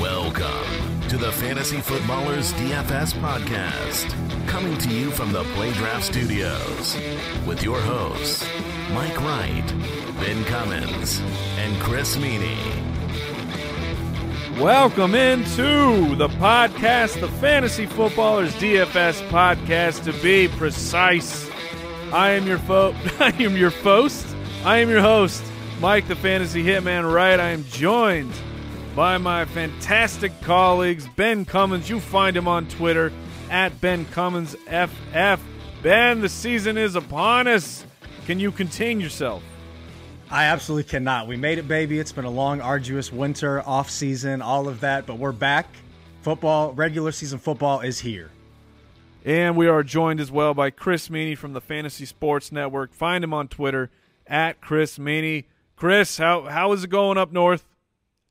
Welcome to the Fantasy Footballers DFS podcast, coming to you from the Playdraft Studios with your hosts, Mike Wright, Ben Cummins, and Chris Meaney. Welcome into the podcast, the Fantasy Footballers DFS podcast. To be precise, I am your fo- I am your host. I am your host, Mike, the Fantasy Hitman. Right, I am joined by my fantastic colleagues, Ben Cummins. You find him on Twitter at Ben Cummins FF. Ben, the season is upon us. Can you contain yourself? I absolutely cannot. We made it, baby. It's been a long, arduous winter, off season, all of that, but we're back. Football, regular season football is here. And we are joined as well by Chris Meaney from the Fantasy Sports Network. Find him on Twitter at Chris Meaney. Chris, how how is it going up north?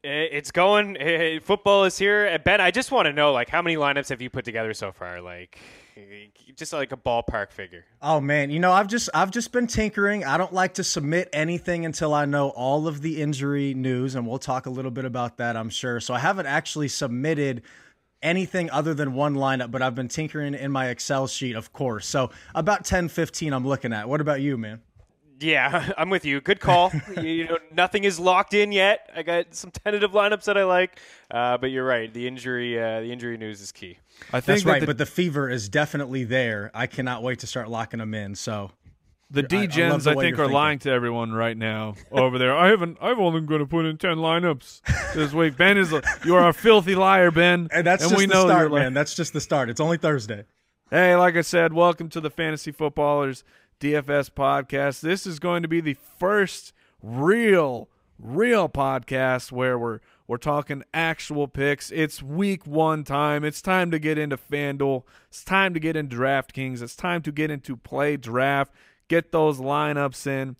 It's going. eh, Football is here. Ben, I just want to know, like, how many lineups have you put together so far? Like, just like a ballpark figure. Oh man, you know, I've just I've just been tinkering. I don't like to submit anything until I know all of the injury news and we'll talk a little bit about that, I'm sure. So I haven't actually submitted anything other than one lineup, but I've been tinkering in my Excel sheet, of course. So about 10 15 I'm looking at. What about you, man? Yeah, I'm with you. Good call. you, you know, nothing is locked in yet. I got some tentative lineups that I like, uh, but you're right. The injury, uh, the injury news is key. I think That's that right, the, but the fever is definitely there. I cannot wait to start locking them in. So the I- I D-gens, the I, think, you're thinking. lying to everyone right now over there. I haven't. I've only going to put in ten lineups this week. Ben is a. You are a filthy liar, Ben. and that's and just we the know start, man. That's just the start. It's only Thursday. Hey, like I said, welcome to the Fantasy Footballers DFS podcast. This is going to be the first real, real podcast where we're we're talking actual picks. It's week one time. It's time to get into FanDuel. It's time to get into DraftKings. It's time to get into Play Draft. Get those lineups in.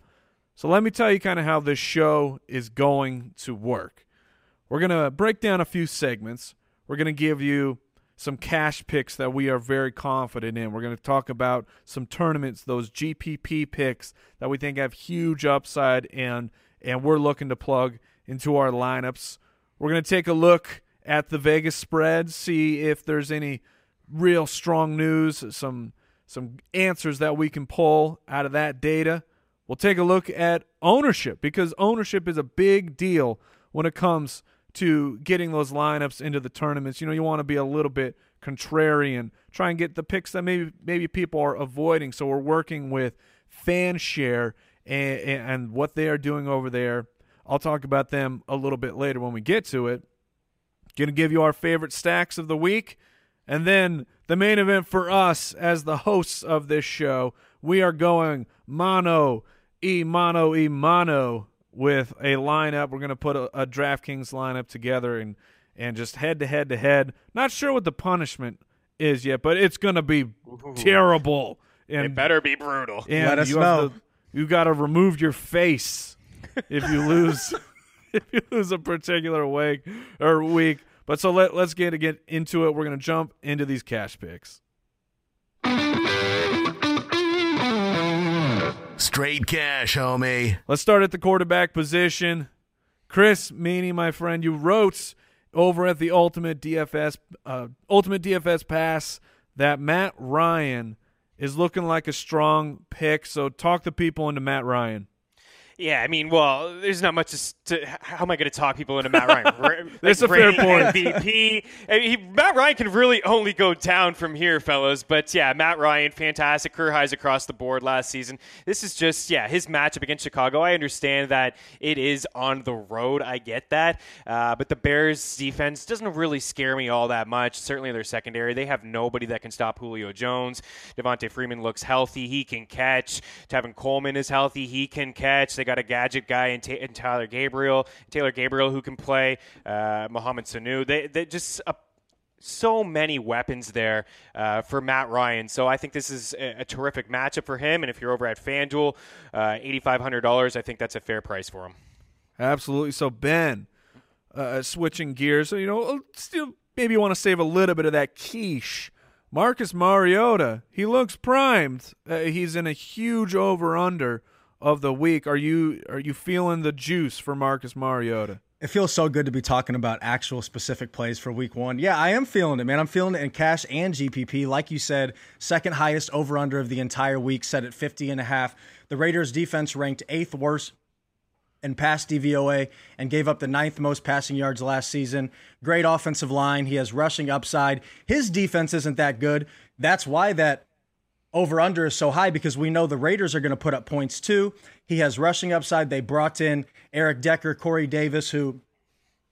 So let me tell you kind of how this show is going to work. We're going to break down a few segments. We're going to give you some cash picks that we are very confident in. We're going to talk about some tournaments, those GPP picks that we think have huge upside and and we're looking to plug into our lineups. We're going to take a look at the Vegas spread, see if there's any real strong news, some some answers that we can pull out of that data. We'll take a look at ownership because ownership is a big deal when it comes to getting those lineups into the tournaments. You know, you want to be a little bit contrarian, try and get the picks that maybe maybe people are avoiding. So we're working with FanShare and, and what they are doing over there. I'll talk about them a little bit later when we get to it. Going to give you our favorite stacks of the week. And then the main event for us as the hosts of this show, we are going mono e mono e mono with a lineup. We're going to put a, a DraftKings lineup together and and just head to head to head. Not sure what the punishment is yet, but it's going to be terrible. And It better be brutal. and Let us you have know. to- you got to remove your face if you lose if you lose a particular week or week. But so let let's get to get into it. We're gonna jump into these cash picks. Straight cash, homie. Let's start at the quarterback position. Chris Meaney, my friend, you wrote over at the Ultimate DFS uh, Ultimate DFS Pass that Matt Ryan is looking like a strong pick. So talk the people into Matt Ryan. Yeah, I mean, well, there's not much to. to how am I going to talk people into Matt Ryan? Ra- That's like a fair point. MVP. I mean, he, Matt Ryan can really only go down from here, fellas. But yeah, Matt Ryan, fantastic career highs across the board last season. This is just yeah his matchup against Chicago. I understand that it is on the road. I get that, uh, but the Bears' defense doesn't really scare me all that much. Certainly their secondary. They have nobody that can stop Julio Jones. Devonta Freeman looks healthy. He can catch. Tevin Coleman is healthy. He can catch. They got a gadget guy in, Ta- in Tyler Gabriel. Taylor Gabriel who can play. Uh, Mohamed Sanu. They, they just a so many weapons there uh, for Matt Ryan. So I think this is a, a terrific matchup for him. And if you're over at FanDuel, uh, $8,500, I think that's a fair price for him. Absolutely. So Ben, uh, switching gears, so, you know, uh, still maybe you want to save a little bit of that quiche. Marcus Mariota, he looks primed. Uh, he's in a huge over under of the week. Are you are you feeling the juice for Marcus Mariota? It feels so good to be talking about actual specific plays for week one. Yeah, I am feeling it, man. I'm feeling it in cash and GPP. Like you said, second highest over under of the entire week, set at 50 and a half. The Raiders defense ranked eighth worst in pass DVOA and gave up the ninth most passing yards last season. Great offensive line. He has rushing upside. His defense isn't that good. That's why that over under is so high because we know the Raiders are going to put up points too. He has rushing upside. They brought in Eric Decker, Corey Davis, who,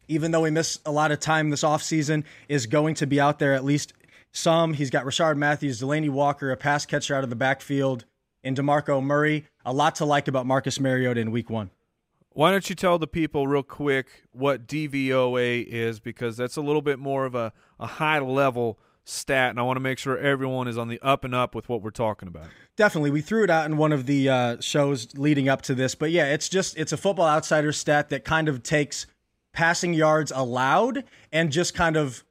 even though he missed a lot of time this offseason, is going to be out there at least some. He's got Rishard Matthews, Delanie Walker, a pass catcher out of the backfield, and DeMarco Murray. A lot to like about Marcus Mariota in week one. Why don't you tell the people real quick what DVOA is? Because that's a little bit more of a, a high level stat, and I want to make sure everyone is on the up and up with what we're talking about. Definitely, we threw it out in one of the uh, shows leading up to this, but yeah, it's just it's a Football Outsider stat that kind of takes passing yards allowed and just kind of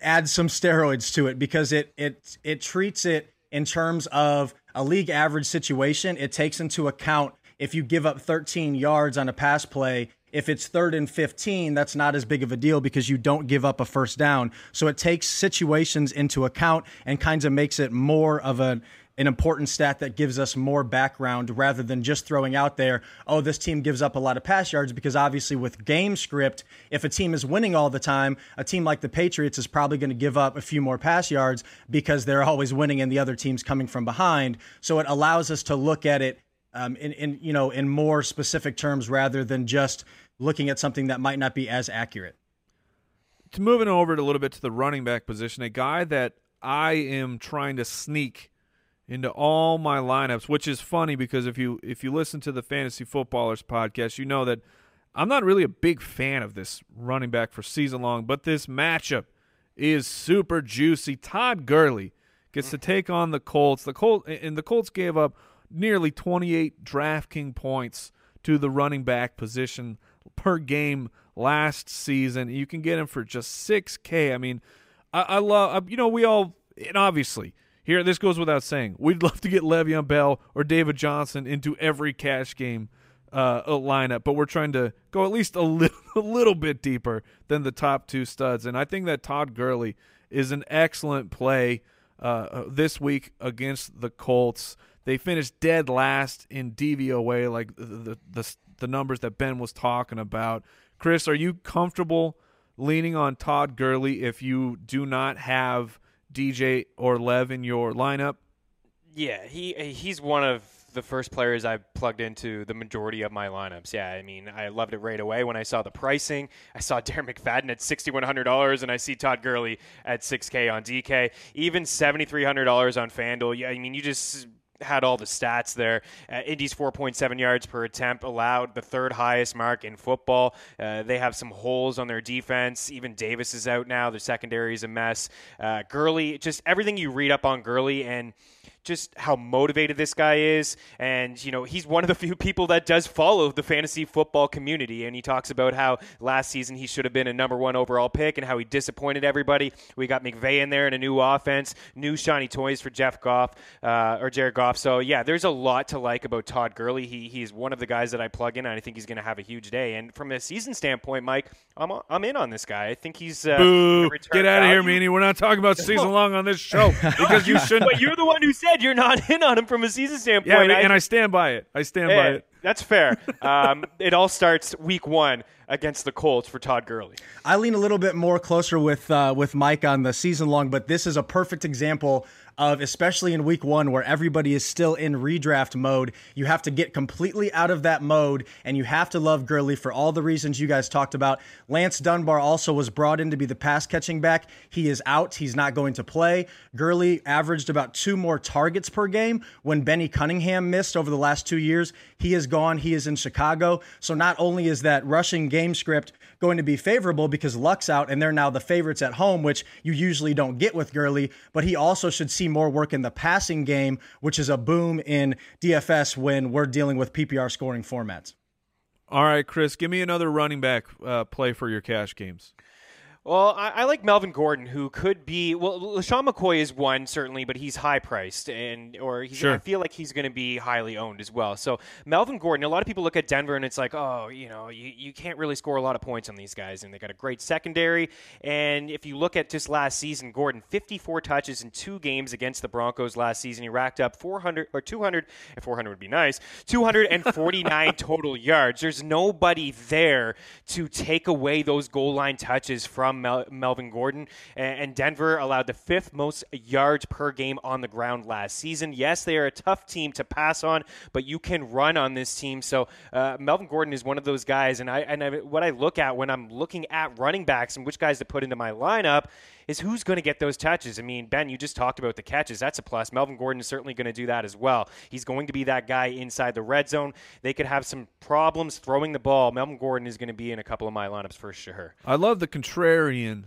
adds some steroids to it because it it it treats it in terms of a league average situation. It takes into account if you give up 13 yards on a pass play if it's third and 15, that's not as big of a deal because you don't give up a first down. So it takes situations into account and kind of makes it more of a an important stat that gives us more background rather than just throwing out there, oh, this team gives up a lot of pass yards. Because obviously, with game script, if a team is winning all the time, a team like the Patriots is probably going to give up a few more pass yards because they're always winning and the other team's coming from behind. So it allows us to look at it um, in, in you know in more specific terms rather than just looking at something that might not be as accurate. To moving over a little bit to the running back position, a guy that I am trying to sneak into all my lineups, which is funny because if you if you listen to the Fantasy Footballers podcast, you know that I'm not really a big fan of this running back for season long, but this matchup is super juicy. Todd Gurley gets to take on the Colts. The Colts and the Colts gave up nearly 28 DraftKings points to the running back position per game last season. You can get him for just 6K. I mean, I, I love, you know, we all, and obviously, here, this goes without saying, we'd love to get Le'Veon Bell or David Johnson into every cash game uh, lineup, but we're trying to go at least a little, a little bit deeper than the top two studs. And I think that Todd Gurley is an excellent play uh, this week against the Colts. They finished dead last in DVOA, like the, the, the the numbers that Ben was talking about. Chris, are you comfortable leaning on Todd Gurley if you do not have DJ or Lev in your lineup? Yeah, he he's one of the first players I plugged into the majority of my lineups. Yeah, I mean, I loved it right away when I saw the pricing. I saw Darren McFadden at $6,100, and I see Todd Gurley at 6K on DK, even $7,300 on FanDuel. Yeah, I mean, you just had all the stats there. Uh, Indy's 4.7 yards per attempt allowed, the third highest mark in football. Uh, they have some holes on their defense. Even Davis is out now. Their secondary is a mess. Uh, Gurley, just everything you read up on Gurley and just how motivated this guy is. And, you know, he's one of the few people that does follow the fantasy football community. And he talks about how last season he should have been a number one overall pick and how he disappointed everybody. We got McVay in there and a new offense, new shiny toys for Jeff Goff uh, or Jared Goff. So, yeah, there's a lot to like about Todd Gurley. He, he's one of the guys that I plug in, and I think he's going to have a huge day. And from a season standpoint, Mike, I'm, I'm in on this guy. I think he's. Uh, Boo! Get out of here, Meaney. We're not talking about season long on this show because you shouldn't. But you're the one who said said you're not in on him from a season standpoint. Yeah, and I, I stand by it. I stand hey, by it. That's fair. Um, it all starts week one against the Colts for Todd Gurley. I lean a little bit more closer with uh, with Mike on the season long, but this is a perfect example of especially in week one where everybody is still in redraft mode. You have to get completely out of that mode and you have to love Gurley for all the reasons you guys talked about. Lance Dunbar also was brought in to be the pass catching back. He is out. He's not going to play. Gurley averaged about two more targets per game when Benny Cunningham missed over the last two years. He is gone. He is in Chicago. So not only is that rushing game script going to be favorable because Luck's out and they're now the favorites at home, which you usually don't get with Gurley, but he also should see more work in the passing game, which is a boom in DFS when we're dealing with PPR scoring formats. All right, Chris, give me another running back uh, play for your cash games. Well, I, I, like Melvin Gordon, who could be. Well, LeSean McCoy is one certainly, but he's high priced, and or he's, sure. I feel like he's going to be highly owned as well. So Melvin Gordon. A lot of people look at Denver and it's like, oh, you know, you, you can't really score a lot of points on these guys, and they got a great secondary. And if you look at just last season, Gordon 54 touches in two games against the Broncos last season. He racked up 400 or 200. 400 would be nice. 249 total yards. There's nobody there to take away those goal line touches from from Mel- Melvin Gordon. And Denver allowed the fifth most yards per game on the ground last season. Yes, they are a tough team to pass on, but you can run on this team. So uh, Melvin Gordon is one of those guys. And I and I, what I look at when I'm looking at running backs and which guys to put into my lineup is who's going to get those touches. I mean, Ben, you just talked about the catches. That's a plus. Melvin Gordon is certainly going to do that as well. He's going to be that guy inside the red zone. They could have some problems throwing the ball. Melvin Gordon is going to be in a couple of my lineups for sure. I love the contrarian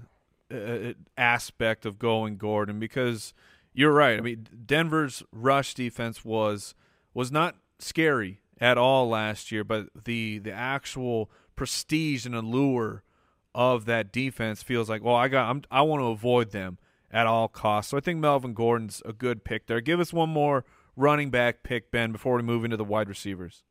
uh, aspect of going Gordon because you're right. I mean, Denver's rush defense was was not scary at all last year, but the the actual prestige and allure of that defense feels like, well, I got I'm, I want to avoid them at all costs. So I think Melvin Gordon's a good pick there. Give us one more running back pick, Ben, before we move into the wide receivers.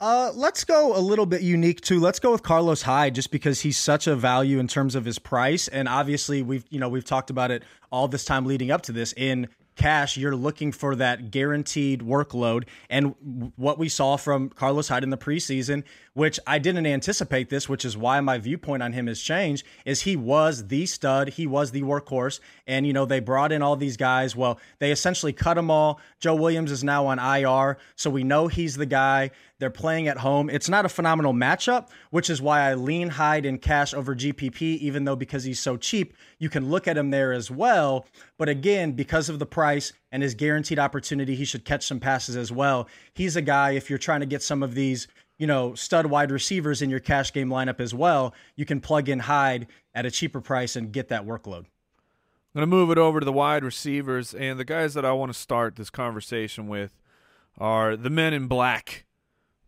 Uh, let's go a little bit unique too. Let's go with Carlos Hyde, just because he's such a value in terms of his price, and obviously we've you know we've talked about it all this time leading up to this in cash, you're looking for that guaranteed workload. And what we saw from Carlos Hyde in the preseason, which I didn't anticipate this, which is why my viewpoint on him has changed, is he was the stud. He was the workhorse. And, you know, they brought in all these guys. Well, they essentially cut them all. Joe Williams is now on IR. So we know he's the guy. They're playing at home. It's not a phenomenal matchup, which is why I lean Hyde in cash over GPP, even though because he's so cheap, you can look at him there as well. But again, because of the price and his guaranteed opportunity, he should catch some passes as well. He's a guy, if you're trying to get some of these, you know, stud wide receivers in your cash game lineup as well, you can plug in Hyde at a cheaper price and get that workload. I'm going to move it over to the wide receivers. And the guys that I want to start this conversation with are the men in black,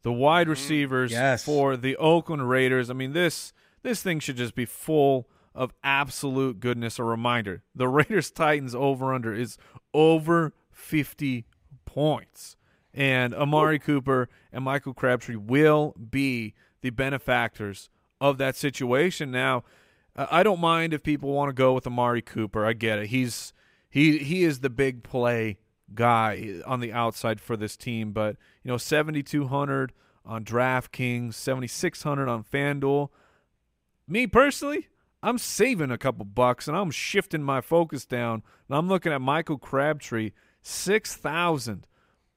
the wide mm-hmm. receivers yes. for the Oakland Raiders. I mean, this this thing should just be full of absolute goodness. A reminder the Raiders Titans over under is over 50 points. And Amari Cooper and Michael Crabtree will be the benefactors of that situation. Now, I don't mind if people want to go with Amari Cooper. I get it. He's he he is the big play guy on the outside for this team, but you know, 7200 on DraftKings, 7600 on FanDuel. Me personally, I'm saving a couple bucks and I'm shifting my focus down. And I'm looking at Michael Crabtree, six thousand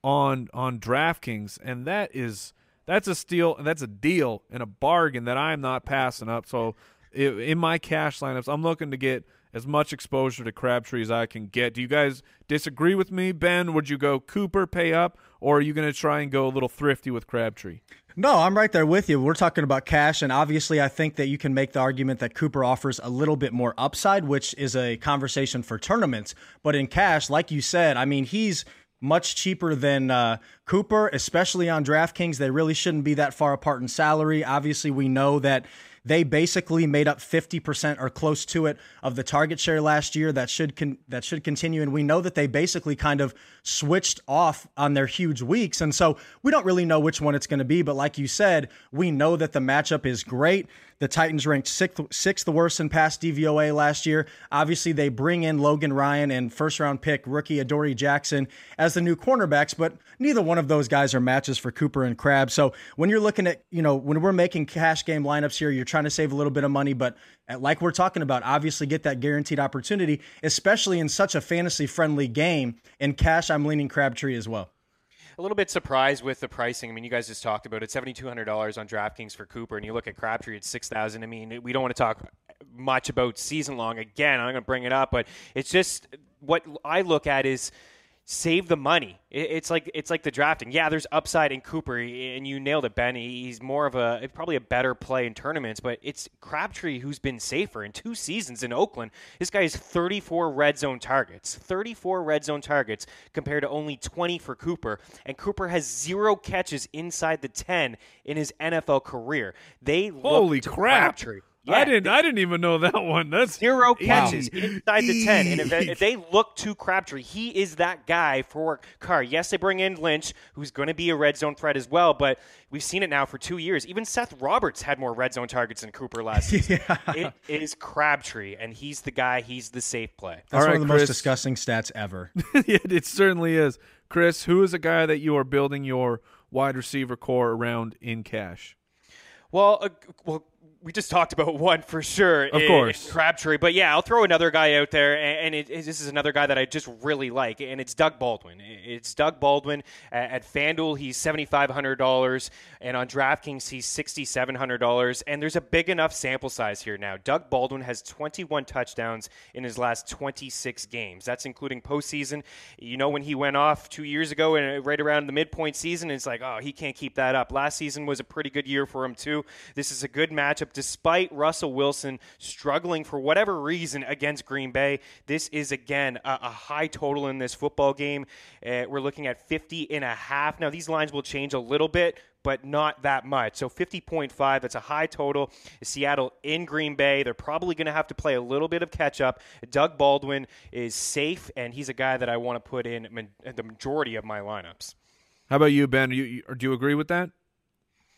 on on DraftKings, and that is that's a steal and that's a deal and a bargain that I'm not passing up. So in my cash lineups, I'm looking to get as much exposure to Crabtree as I can get. Do you guys disagree with me, Ben? Would you go Cooper, pay up, or are you going to try and go a little thrifty with Crabtree? No, I'm right there with you. We're talking about cash, and obviously, I think that you can make the argument that Cooper offers a little bit more upside, which is a conversation for tournaments. But in cash, like you said, I mean, he's much cheaper than uh, Cooper, especially on DraftKings. They really shouldn't be that far apart in salary. Obviously, we know that they basically made up 50% or close to it of the target share last year. That should con- that should continue and we know that they basically kind of switched off on their huge weeks. And so we don't really know which one it's going to be, but like you said, we know that the matchup is great. The Titans ranked sixth, sixth the worst in pass DVOA last year. Obviously, they bring in Logan Ryan and first round pick rookie Adoree Jackson as the new cornerbacks, but neither one of those guys are matches for Cooper and Crab. So when you're looking at, you know, when we're making cash game lineups here, you're trying to save a little bit of money, but like we're talking about, obviously get that guaranteed opportunity, especially in such a fantasy friendly game. In cash, I'm leaning Crabtree as well a little bit surprised with the pricing. I mean, you guys just talked about it, seventy two hundred dollars on DraftKings for Cooper, and you look at Crabtree at six thousand. I mean, we don't want to talk much about season long again. I'm going to bring it up, but it's just what I look at is save the money. It's like it's like the drafting. Yeah, there's upside in Cooper, and you nailed it, Ben. He's more of a probably a better play in tournaments, but it's Crabtree who's been safer in two seasons in Oakland. This guy has 34 red zone targets, 34 red zone targets compared to only 20 for Cooper, and Cooper has zero catches inside the 10 in his NFL career. They holy crap. Crabtree. Yeah, I didn't. I didn't even know that one. That's Zero easy. catches inside the 10. And if, if they look to Crabtree, he is that guy for Carr. Yes, they bring in Lynch, who's going to be a red zone threat as well, but we've seen it now for two years. Even Seth Roberts had more red zone targets than Cooper last season. It is Crabtree, and he's the guy, he's the safe play. That's All one of the Chris. most disgusting stats ever. yeah, it certainly is. Chris, who is a guy that you are building your wide receiver core around in cash? Well, uh, well, we just talked about one for sure. Of in- course. in Crabtree. But yeah, I'll throw another guy out there, and, and it, it- this is another guy that I just really like, and it's Doug Baldwin. It's Doug Baldwin at, at FanDuel. He's seventy five hundred dollars, and on DraftKings he's sixty seven hundred dollars. And there's a big enough sample size here now. Doug Baldwin has twenty one touchdowns in his last twenty six games. That's including postseason. You know when he went off two years ago and uh, right around the midpoint season, it's like oh he can't keep that up. Last season was a pretty good year for him too. This is a good matchup despite Russell Wilson struggling for whatever reason against Green Bay. This is again a, a high total in this football game. Uh, we're looking at 50 and a half. Now these lines will change a little bit, but not that much. So 50.5, that's a high total. Seattle in Green Bay. They're probably going to have to play a little bit of catch up. Doug Baldwin is safe, and he's a guy that I want to put in the majority of my lineups. How about you, Ben? You, you, do you agree with that?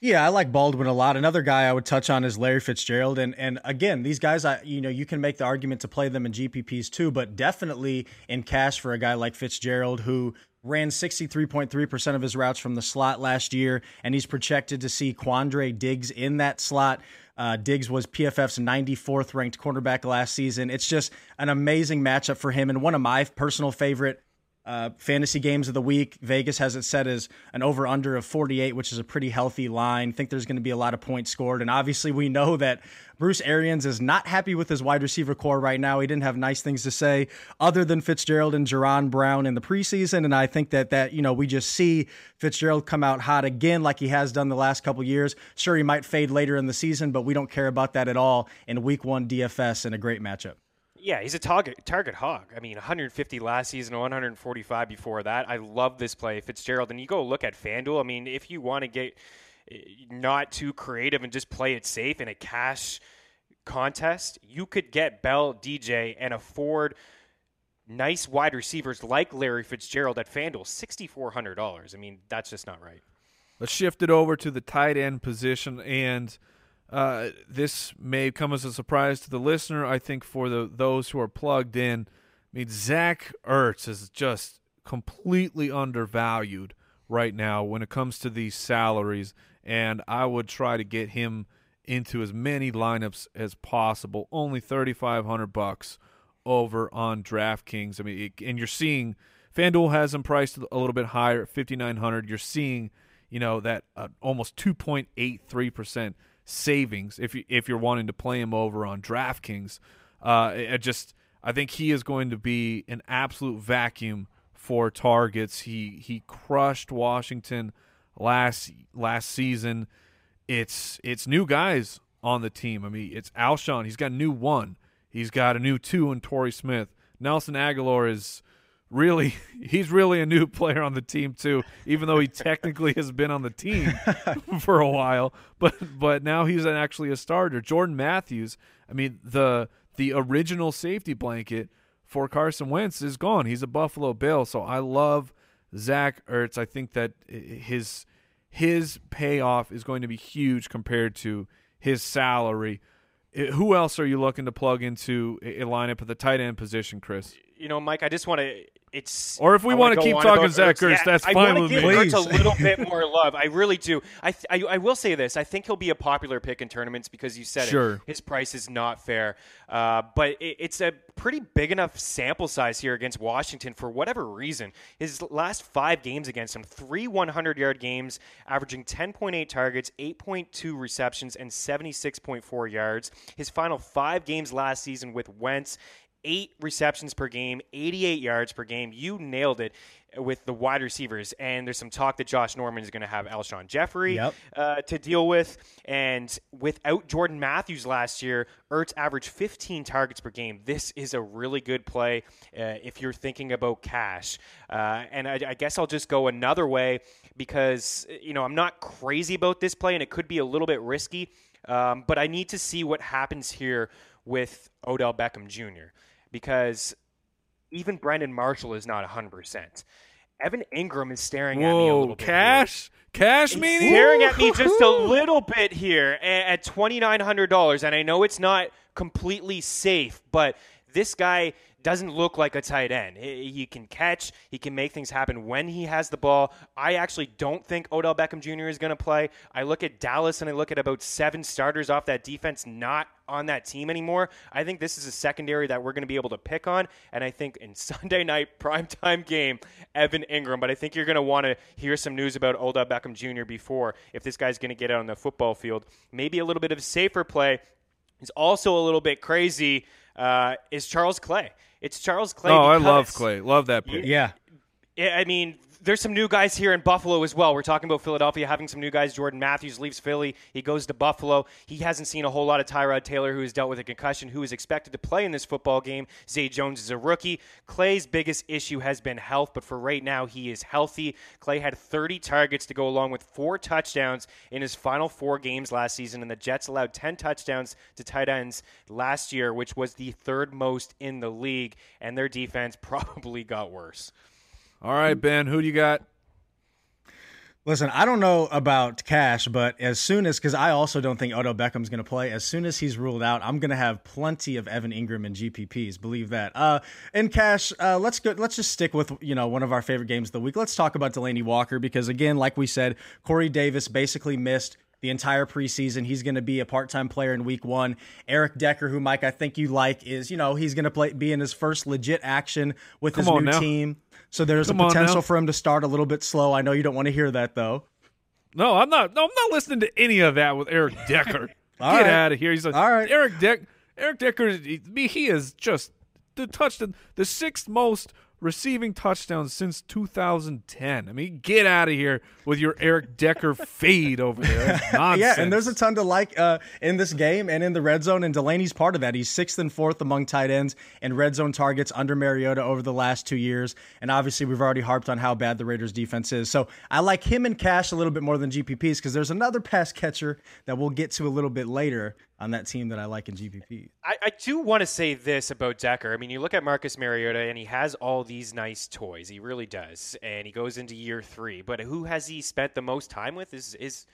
Yeah, I like Baldwin a lot. Another guy I would touch on is Larry Fitzgerald, and and again, these guys, I you know, you can make the argument to play them in GPPs too, but definitely in cash for a guy like Fitzgerald who ran 63.3% of his routes from the slot last year, and he's projected to see Quandre Diggs in that slot. Uh, Diggs was PFF's 94th ranked cornerback last season. It's just an amazing matchup for him, and one of my personal favorite uh, fantasy games of the week. Vegas has it set as an over under of 48, which is a pretty healthy line. think there's going to be a lot of points scored. And obviously, we know that Bruce Arians is not happy with his wide receiver core right now. He didn't have nice things to say other than Fitzgerald and Jaron Brown in the preseason. And I think that, that you know, we just see Fitzgerald come out hot again like he has done the last couple years. Sure, he might fade later in the season, but we don't care about that at all in week one DFS and a great matchup. Yeah, he's a target target hog. I mean, 150 last season, 145 before that. I love this play, Fitzgerald. And you go look at FanDuel. I mean, if you want to get eh, not too creative and just play it safe in a cash contest, you could get Bell, DJ, and afford nice wide receivers like Larry Fitzgerald at FanDuel, $6,400. I mean, that's just not right. Let's shift it over to the tight end position, and uh, this may come as a surprise to the listener. I think for the those who are plugged in, I mean Zach Ertz is just completely undervalued right now when it comes to these salaries, and I would try to get him into as many lineups as possible. Only thirty five hundred bucks over on DraftKings. I mean, it, and you're seeing FanDuel has him priced a little bit higher fifty nine hundred. You're seeing, you know, that uh, almost two point eight three percent savings if you if you're wanting to play him over on DraftKings. Uh, just I think he is going to be an absolute vacuum for targets. He he crushed Washington last last season. It's it's new guys on the team. I mean, it's Alshon. He's got a new one. He's got a new two in Torrey Smith. Nelson Agholor is really he's really a new player on the team too even though he technically has been on the team for a while. But but now he's an, actually a starter. Jordan matthews i mean the the original safety blanket for carson wentz is gone. He's a buffalo bill so i love zach ertz. I think that eh, eh, his his payoff is going to be huge compared to his salary. Eh, who else are you looking to plug into a lineup at the tight end position chris you know, Mike, I just want to. It's or if we want to keep talking Zach Ertz, yeah, that's I fine with give me. Ertz a little bit more love. I really do. I, th- I, I will say this: I think he'll be a popular pick in tournaments because you said sure. it. His price is not fair, uh, but it, it's a pretty big enough sample size here against Washington for whatever reason. His last five games against him, three 100-yard games, averaging 10.8 targets, 8.2 receptions, and 76.4 yards. His final five games last season with Wentz eight receptions per game, 88 yards per game. You nailed it with the wide receivers. And there's some talk that Josh Norman is going to have Alshon Jeffery yep. uh, to deal with. And without Jordan Matthews last year, Ertz averaged 15 targets per game. This is a really good play uh, if you're thinking about cash. Uh, and I, I guess I'll just go another way because, you know, I'm not crazy about this play and it could be a little bit risky. Um, but I need to see what happens here with Odell Beckham Jr. because even Brandon Marshall is not 100%. Evan Engram is staring Whoa, at me a little bit. cash, cash He's meaning staring at me just a little bit here at twenty nine hundred dollars, and I know it's not completely safe, but this guy doesn't look like a tight end. He can catch, he can make things happen when he has the ball. I actually don't think Odell Beckham Jr. is going to play. I look at Dallas and I look at about seven starters off that defense not on that team anymore. I think this is a secondary that we're going to be able to pick on. And I think in Sunday night primetime game, Evan Engram. But I think you're going to want to hear some news about Odell Beckham Jr. before if this guy's going to get out on the football field. Maybe a little bit of safer play. He's also a little bit crazy. Uh, is Charles Clay? It's Charles Clay. Oh, I love Clay. Love that pick. Yeah. I mean, there's some new guys here in Buffalo as well. We're talking about Philadelphia having some new guys. Jordan Matthews leaves Philly. He goes to Buffalo. He hasn't seen a whole lot of Tyrod Taylor, who has dealt with a concussion, who is expected to play in this football game. Zay Jones is a rookie. Clay's biggest issue has been health, but for right now, he is healthy. Clay had 30 targets to go along with four touchdowns in his final four games last season, and the Jets allowed 10 touchdowns to tight ends last year, which was the third most in the league, and their defense probably got worse. All right, Ben, who do you got? Listen, I don't know about Cash, but as soon as, because I also don't think Odell Beckham's going to play, as soon as he's ruled out, I'm going to have plenty of Evan Engram and GPPs. Believe that. Uh, and Cash, uh, let's go. Let's just stick with you know one of our favorite games of the week. Let's talk about Delanie Walker because again, like we said, Corey Davis basically missed the entire preseason. He's going to be a part-time player in week one. Eric Decker, who Mike I think you like, is you know he's going to play be in his first legit action with Come his new now. team. So there's Come a potential for him to start a little bit slow. I know you don't want to hear that though. No, I'm not. No, I'm not listening to any of that with Eric Decker. Get right. out of here. He's a, All right. Eric Deck. Eric Decker. He, he is just the touchdown, the sixth most receiving touchdowns since 2010. I mean, get out of here with your Eric Decker fade over there. Nonsense. Yeah, and there's a ton to like uh, in this game and in the red zone, and Delanie's part of that. He's sixth and fourth among tight ends and red zone targets under Mariota over the last two years. And obviously, we've already harped on how bad the Raiders' defense is. So I like him and Cash a little bit more than GPPs because there's another pass catcher that we'll get to a little bit later on that team that I like in GPP. I, I do want to say this about Decker. I mean, you look at Marcus Mariota, and he has all these nice toys. He really does, and he goes into year three. But who has he spent the most time with? Is is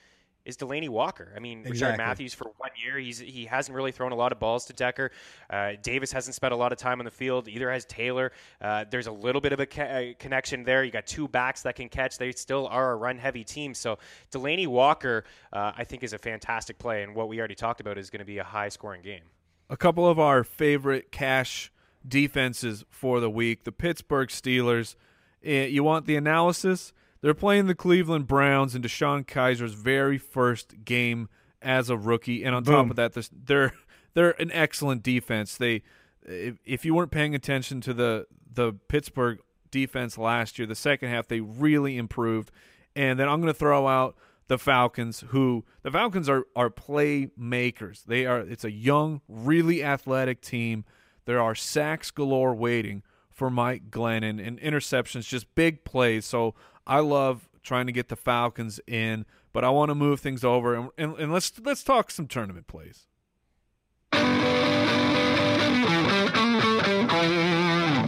is Delanie Walker? I mean, Rishard Matthews for one year. He's he hasn't really thrown a lot of balls to Decker. Uh, Davis hasn't spent a lot of time on the field. Either has Taylor. Uh, there's a little bit of a ca- uh, connection there. You got two backs that can catch. They still are a run-heavy team. So Delanie Walker, uh, I think, is a fantastic play, and what we already talked about is going to be a high-scoring game. a couple of our favorite cash defenses for the week. The Pittsburgh Steelers. Eh, You want the analysis? They're playing the Cleveland Browns in DeShone Kizer's very first game as a rookie, and on top of that, this- they're they're an excellent defense. They, if, if you weren't paying attention to the the Pittsburgh defense last year, the second half they really improved. And then I'm going to throw out the Falcons, who the Falcons are are playmakers. They are. It's a young, really athletic team. There are sacks galore waiting for Mike Glennon and interceptions, just big plays. So I love trying to get the Falcons in, but I want to move things over and, and, and let's let's talk some tournament plays.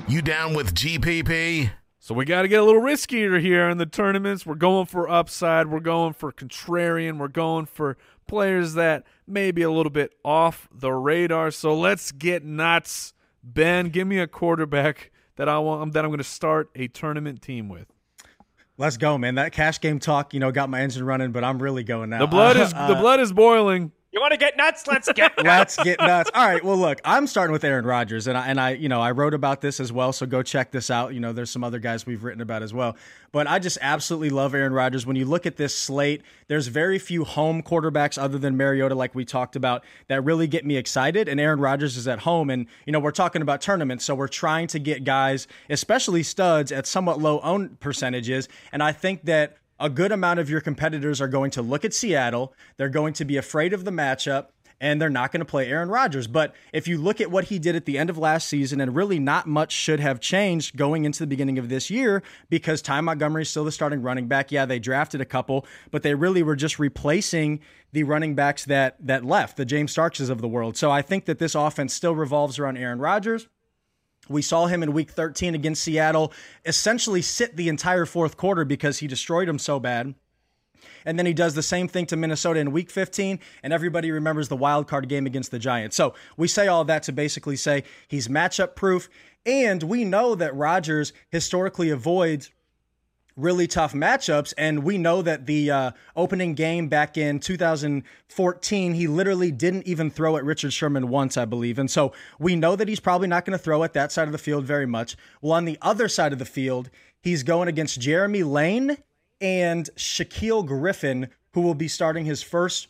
You down with GPP? So we got to get a little riskier here in the tournaments. We're going for upside. We're going for contrarian. We're going for players that may be a little bit off the radar. So let's get nuts. Ben, give me a quarterback that I want that I'm going to start a tournament team with. Let's go, man. That cash game talk, you know, got my engine running, but I'm really going now. The blood Uh, is uh, the blood is boiling. You want to get nuts? Let's get nuts. Let's get nuts. All right. Well, look, I'm starting with Aaron Rodgers, and I, and I, you know, I wrote about this as well. So go check this out. You know, there's some other guys we've written about as well. But I just absolutely love Aaron Rodgers. When you look at this slate, there's very few home quarterbacks other than Mariota, like we talked about, that really get me excited. And Aaron Rodgers is at home, and you know, we're talking about tournaments, so we're trying to get guys, especially studs, at somewhat low own percentages. And I think that a good amount of your competitors are going to look at Seattle. They're going to be afraid of the matchup. and they're not going to play Aaron Rodgers. But if you look at what he did at the end of last season, and really not much should have changed going into the beginning of this year because Ty Montgomery is still the starting running back. Yeah, they drafted a couple, but they really were just replacing the running backs that that left, the James Starkses of the world. So I think that this offense still revolves around Aaron Rodgers. We saw him in week 13 against Seattle essentially sit the entire fourth quarter because he destroyed him so bad. And then he does the same thing to Minnesota in week 15, and everybody remembers the wild card game against the Giants. So we say all that to basically say he's matchup proof. And we know that Rodgers historically avoids really tough matchups. And we know that the uh, opening game back in 2014, he literally didn't even throw at Richard Sherman once, I believe. And so we know that he's probably not going to throw at that side of the field very much. Well, on the other side of the field, he's going against Jeremy Lane and Shaquill Griffin, who will be starting his first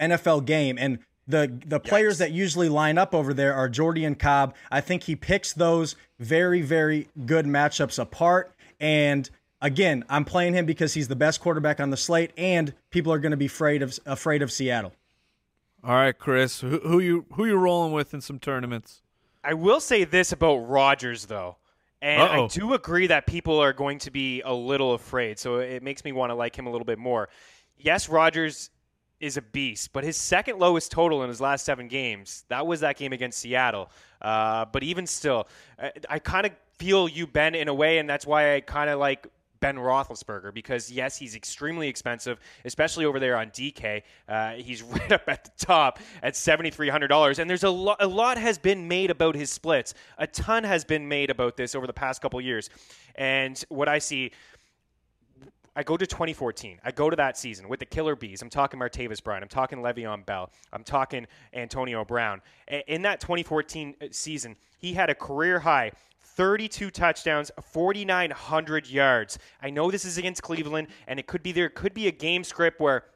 NFL game. And the the players that usually line up over there are Jordy and Cobb. I think he picks those very very good matchups apart. And again, I'm playing him because he's the best quarterback on the slate, and people are going to be afraid of afraid of Seattle. All right, Chris, who, who you who you rolling with in some tournaments? I will say this about Rodgers, though. And Uh-oh. I do agree that people are going to be a little afraid. So it makes me want to like him a little bit more. Yes, Rodgers is a beast, but his second lowest total in his last seven games, that was that game against Seattle. Uh, but even still, I, I kind of feel you, Ben, in a way, and that's why I kind of like Ben Roethlisberger because yes, he's extremely expensive, especially over there on DK. Uh, he's right up at the top at seventy three hundred dollars, and there's a lot. A lot has been made about his splits. A ton has been made about this over the past couple years, and what I see. I go to 2014. I go to that season with the Killer Bees. I'm talking Martavis Bryant. I'm talking Le'Veon Bell. I'm talking Antonio Brown. In that 2014 uh, season, he had a career high 32 touchdowns, 4,900 yards. I know this is against Cleveland, and it could be there could be a game script where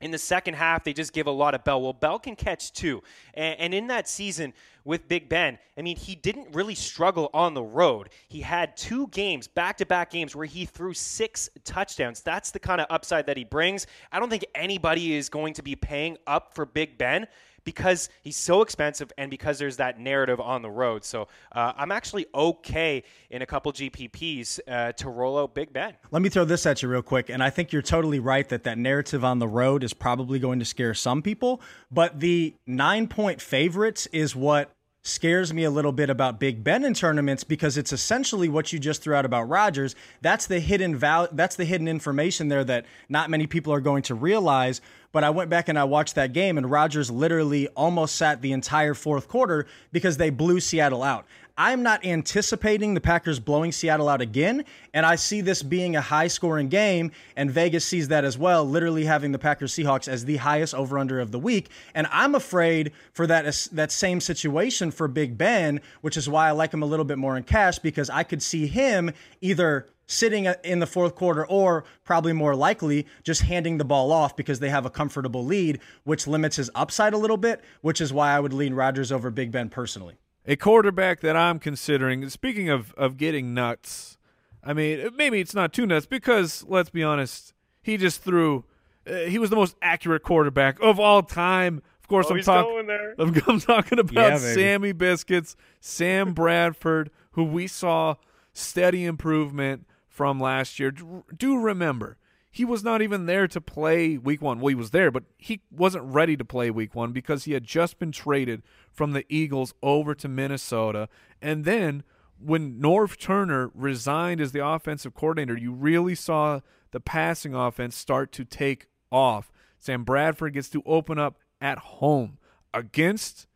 in the second half they just give a lot of Bell. Well, Bell can catch too, and, and in that season with Big Ben, I mean he didn't really struggle on the road. He had two games, back-to-back games, where he threw six touchdowns. That's the kind of upside that he brings. I don't think anybody is going to be paying up for Big Ben because he's so expensive and because there's that narrative on the road. So uh, I'm actually okay in a couple GPPs uh, to roll out Big Ben. Let me throw this at you real quick. And I think you're totally right that that narrative on the road is probably going to scare some people. But the nine point favorites is what scares me a little bit about Big Ben in tournaments because it's essentially what you just threw out about Rodgers. That's the hidden val- that's the hidden information there that not many people are going to realize. But I went back and I watched that game and Rodgers literally almost sat the entire fourth quarter because they blew Seattle out. I'm not anticipating the Packers blowing Seattle out again, and I see this being a high scoring game, and Vegas sees that as well, literally having the Packers Seahawks as the highest over under of the week. And I'm afraid for that that same situation for Big Ben, which is why I like him a little bit more in cash because I could see him either sitting uh, in the fourth quarter or probably more likely just handing the ball off because they have a comfortable lead, which limits his upside a little bit, which is why I would lean Rodgers over Big Ben personally a quarterback that I'm considering. Speaking of of getting nuts, I mean maybe it's not too nuts because let's be honest, he just threw. Uh, he was the most accurate quarterback of all time. Of course, oh, I'm, talking. I'm, I'm, talking about yeah, Sammy Biscuits, Sam Bradford, who we saw steady improvement from last year. Do remember he was not even there to play week one. Well, he was there, but he wasn't ready to play week one because he had just been traded from the Eagles over to Minnesota. And then when Norv Turner resigned as the offensive coordinator, you really saw the passing offense start to take off. Sam Bradford gets to open up at home against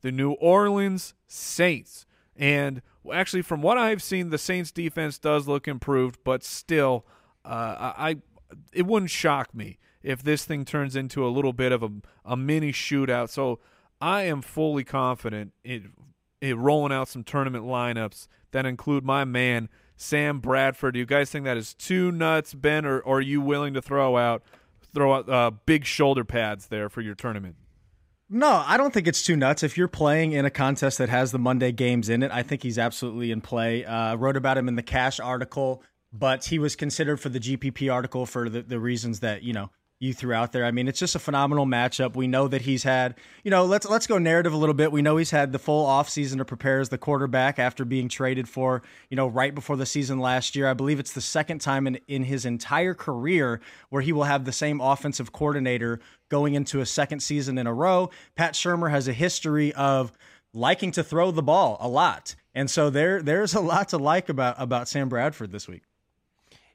the New Orleans Saints. And actually, from what I've seen, the Saints defense does look improved, but still, uh, I it wouldn't shock me if this thing turns into a little bit of a, a mini shootout. So I am fully confident in, in rolling out some tournament lineups that include my man Sam Bradford. Do you guys think that is too nuts, Ben, or, or are you willing to throw out throw out uh, big shoulder pads there for your tournament? No, I don't think it's too nuts. If you're playing in a contest that has the Monday games in it, I think he's absolutely in play. Uh, wrote about him in the Cash article but he was considered for the GPP article for the, the reasons that, you know, you threw out there. I mean, it's just a phenomenal matchup. We know that he's had, you know, let's let's go narrative a little bit. We know he's had the full offseason to prepare as the quarterback after being traded for, you know, right before the season last year. I believe it's the second time in, in his entire career where he will have the same offensive coordinator going into a second season in a row. Pat Shurmur has a history of liking to throw the ball a lot. And so there there's a lot to like about about Sam Bradford this week.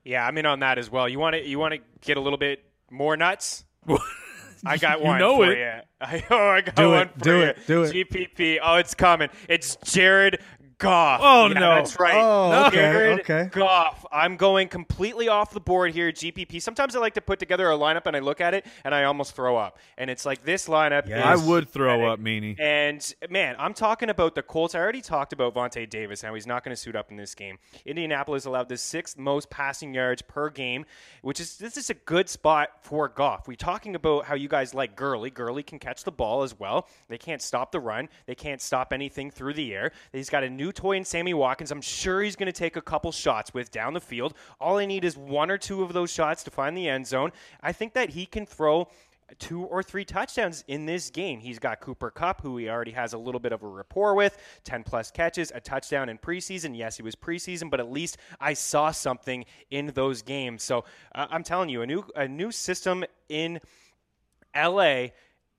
Yeah, I'm in on that as well. You want to you want to get a little bit more nuts? I got one You know for it. you. I, oh, I got Do it, one for you. do you. it, do it. GPP. Oh, it's coming. It's Jared Goff. Oh, Yeah, no. that's right. Oh, okay, Jared okay. Goff. I'm going completely off the board here. GPP. Sometimes I like to put together a lineup and I look at it and I almost throw up. And it's like this lineup. Yes. I would throw pathetic. up, Meaney. And man, I'm talking about the Colts. I already talked about Vontae Davis, how he's not going to suit up in this game. Indianapolis allowed the sixth most passing yards per game, which is this is a good spot for Goff. We're talking about how you guys like Gurley. Gurley can catch the ball as well. They can't stop the run. They can't stop anything through the air. He's got a new toy in Sammy Watkins. I'm sure he's going to take a couple shots with down the field. All I need is one or two of those shots to find the end zone. I think that he can throw two or three touchdowns in this game. He's got Cooper Kupp, who he already has a little bit of a rapport with, 10 plus catches, a touchdown in preseason. Yes, he was preseason, but at least I saw something in those games. So uh, I'm telling you, a new a new system in LA.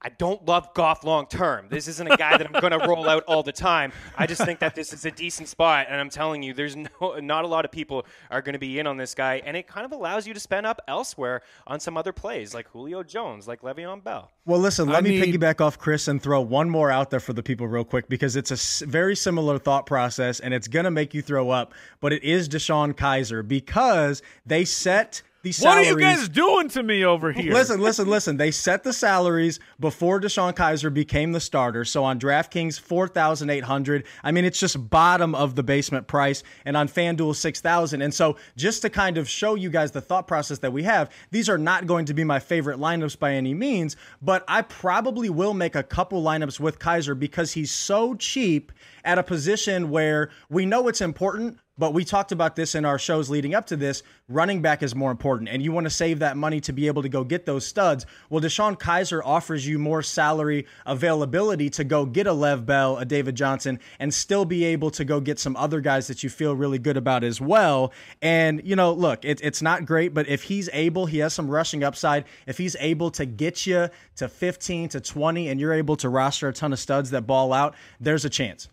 I don't love Goff long term. This isn't a guy that I'm going to roll out all the time. I just think that this is a decent spot, and I'm telling you, there's no not a lot of people are going to be in on this guy, and it kind of allows you to spend up elsewhere on some other plays like Julio Jones, like Le'Veon Bell. Well, listen, let I me need- piggyback off Chris and throw one more out there for the people real quick because it's a very similar thought process and it's going to make you throw up, but it is DeShone Kizer because they set the What salaries. are you guys doing to me over here? Listen, listen, listen. They set the salaries before DeShone Kizer became the starter. So on DraftKings, four thousand eight hundred. I mean, it's just bottom of the basement price, and on FanDuel, six thousand. And so, just to kind of show you guys the thought process that we have, these are not going to be my favorite lineups by any means, but I probably will make a couple lineups with Kaiser because he's so cheap at a position where we know it's important. But we talked about this in our shows leading up to this. Running back is more important, and you want to save that money to be able to go get those studs. Well, DeShone Kizer offers you more salary availability to go get a Lev Bell, a David Johnson, and still be able to go get some other guys that you feel really good about as well. And, you know, look, it, it's not great, but if he's able, he has some rushing upside. If he's able to get you to 15 to 20 and you're able to roster a ton of studs that ball out, there's a chance.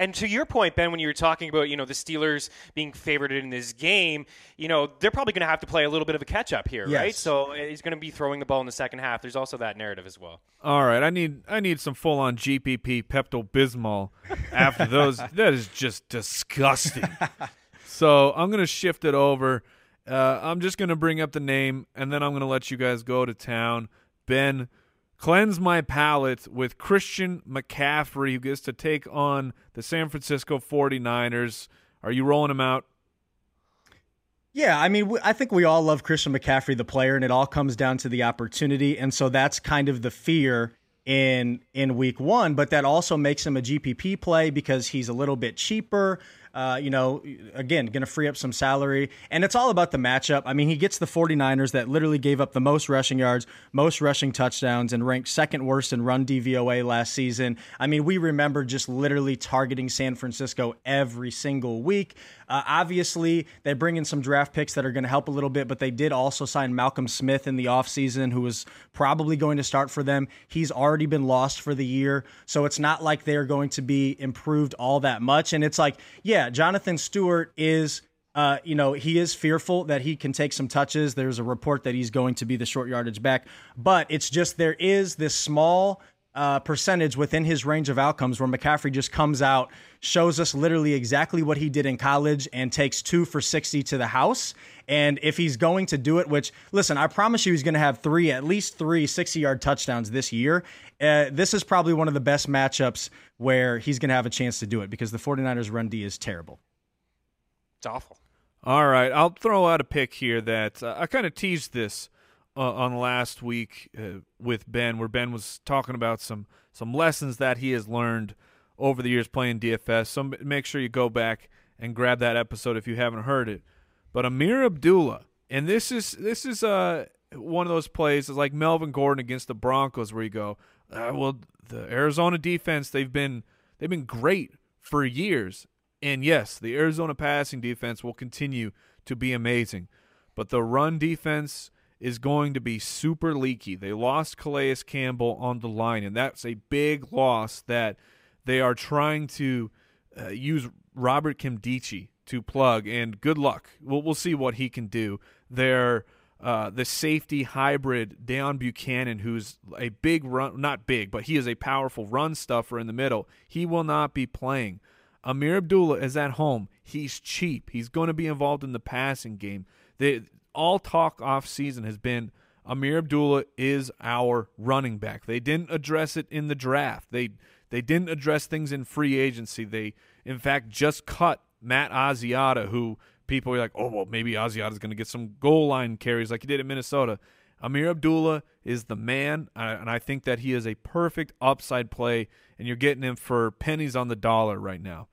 And to your point, Ben, when you were talking about you know the Steelers being favored in this game, you know they're probably going to have to play a little bit of a catch up here, right? So uh, he's going to be throwing the ball in the second half. There's also that narrative as well. All right, I need I need some full on GPP Pepto Bismol after those. that is just disgusting. so I'm gonna shift it over. Uh, I'm just gonna bring up the name, and then I'm gonna let you guys go to town. Ben, cleanse my palate with Christian McCaffrey, who gets to take on the San Francisco 49ers. Are you rolling him out? Yeah, I mean, I think we all love Christian McCaffrey, the player, and it all comes down to the opportunity. And so that's kind of the fear in in week one, but that also makes him a GPP play because he's a little bit cheaper. Uh, you know, again, going to free up some salary. And it's all about the matchup. I mean, he gets the 49ers that literally gave up the most rushing yards, most rushing touchdowns, and ranked second worst in run DVOA last season. I mean, we remember just literally targeting San Francisco every single week. Uh, obviously, they bring in some draft picks that are going to help a little bit, but they did also sign Malcolm Smith in the offseason, who was probably going to start for them. He's already been lost for the year. So it's not like they're going to be improved all that much. And it's like, yeah, Jonathan Stewart is. Uh, you know, he is fearful that he can take some touches. There's a report that he's going to be the short yardage back, but it's just there is this small uh, percentage within his range of outcomes where McCaffrey just comes out, shows us literally exactly what he did in college, and takes two for 60 to the house. And if he's going to do it, which, listen, I promise you he's going to have three, at least three 60 yard touchdowns this year. Uh, this is probably one of the best matchups where he's going to have a chance to do it because the 49ers run D is terrible. It's awful. All right, I'll throw out a pick here that uh, I kind of teased this uh, on last week uh, with Ben, where Ben was talking about some some lessons that he has learned over the years playing DFS. So make sure you go back and grab that episode if you haven't heard it. But Ameer Abdullah, and this is this is uh one of those plays is like Melvin Gordon against the Broncos, where you go, uh, well, the Arizona defense they've been they've been great for years, and yes, the Arizona passing defense will continue to be amazing, but the run defense is going to be super leaky. They lost Calais Campbell on the line, and that's a big loss that they are trying to uh, use Robert Nkemdiche to plug. And good luck. We'll, we'll see what he can do. They're uh, the safety hybrid Deone Bucannon, who's a big run, not big, but he is a powerful run stuffer in the middle. He will not be playing. Ameer Abdullah is at home. He's cheap. He's going to be involved in the passing game. They, all talk off season has been Ameer Abdullah is our running back. They didn't address it in the draft. They they didn't address things in free agency. They in fact just cut Matt Asiata, who people are like, oh well, maybe Asiata is going to get some goal line carries like he did in Minnesota. Ameer Abdullah is the man, uh, and I think that he is a perfect upside play, and you're getting him for pennies on the dollar right now.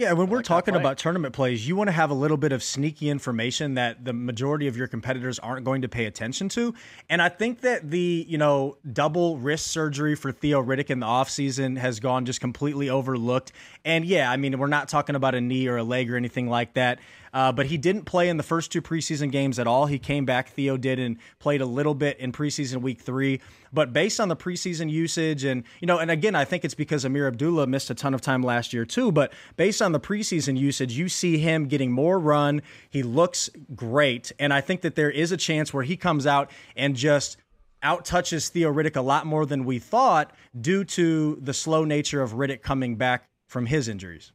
Yeah, when we're like talking about tournament plays, you want to have a little bit of sneaky information that the majority of your competitors aren't going to pay attention to. And I think that the, you know, double wrist surgery for Theo Riddick in the offseason has gone just completely overlooked. And yeah, I mean, we're not talking about a knee or a leg or anything like that. Uh, but he didn't play in the first two preseason games at all. He came back, Theo did, and played a little bit in preseason week three. But based on the preseason usage, and, you know, and again, I think it's because Ameer Abdullah missed a ton of time last year too. But based on the preseason usage, you see him getting more run. He looks great. And I think that there is a chance where he comes out and just out touches Theo Riddick a lot more than we thought due to the slow nature of Riddick coming back from his injuries.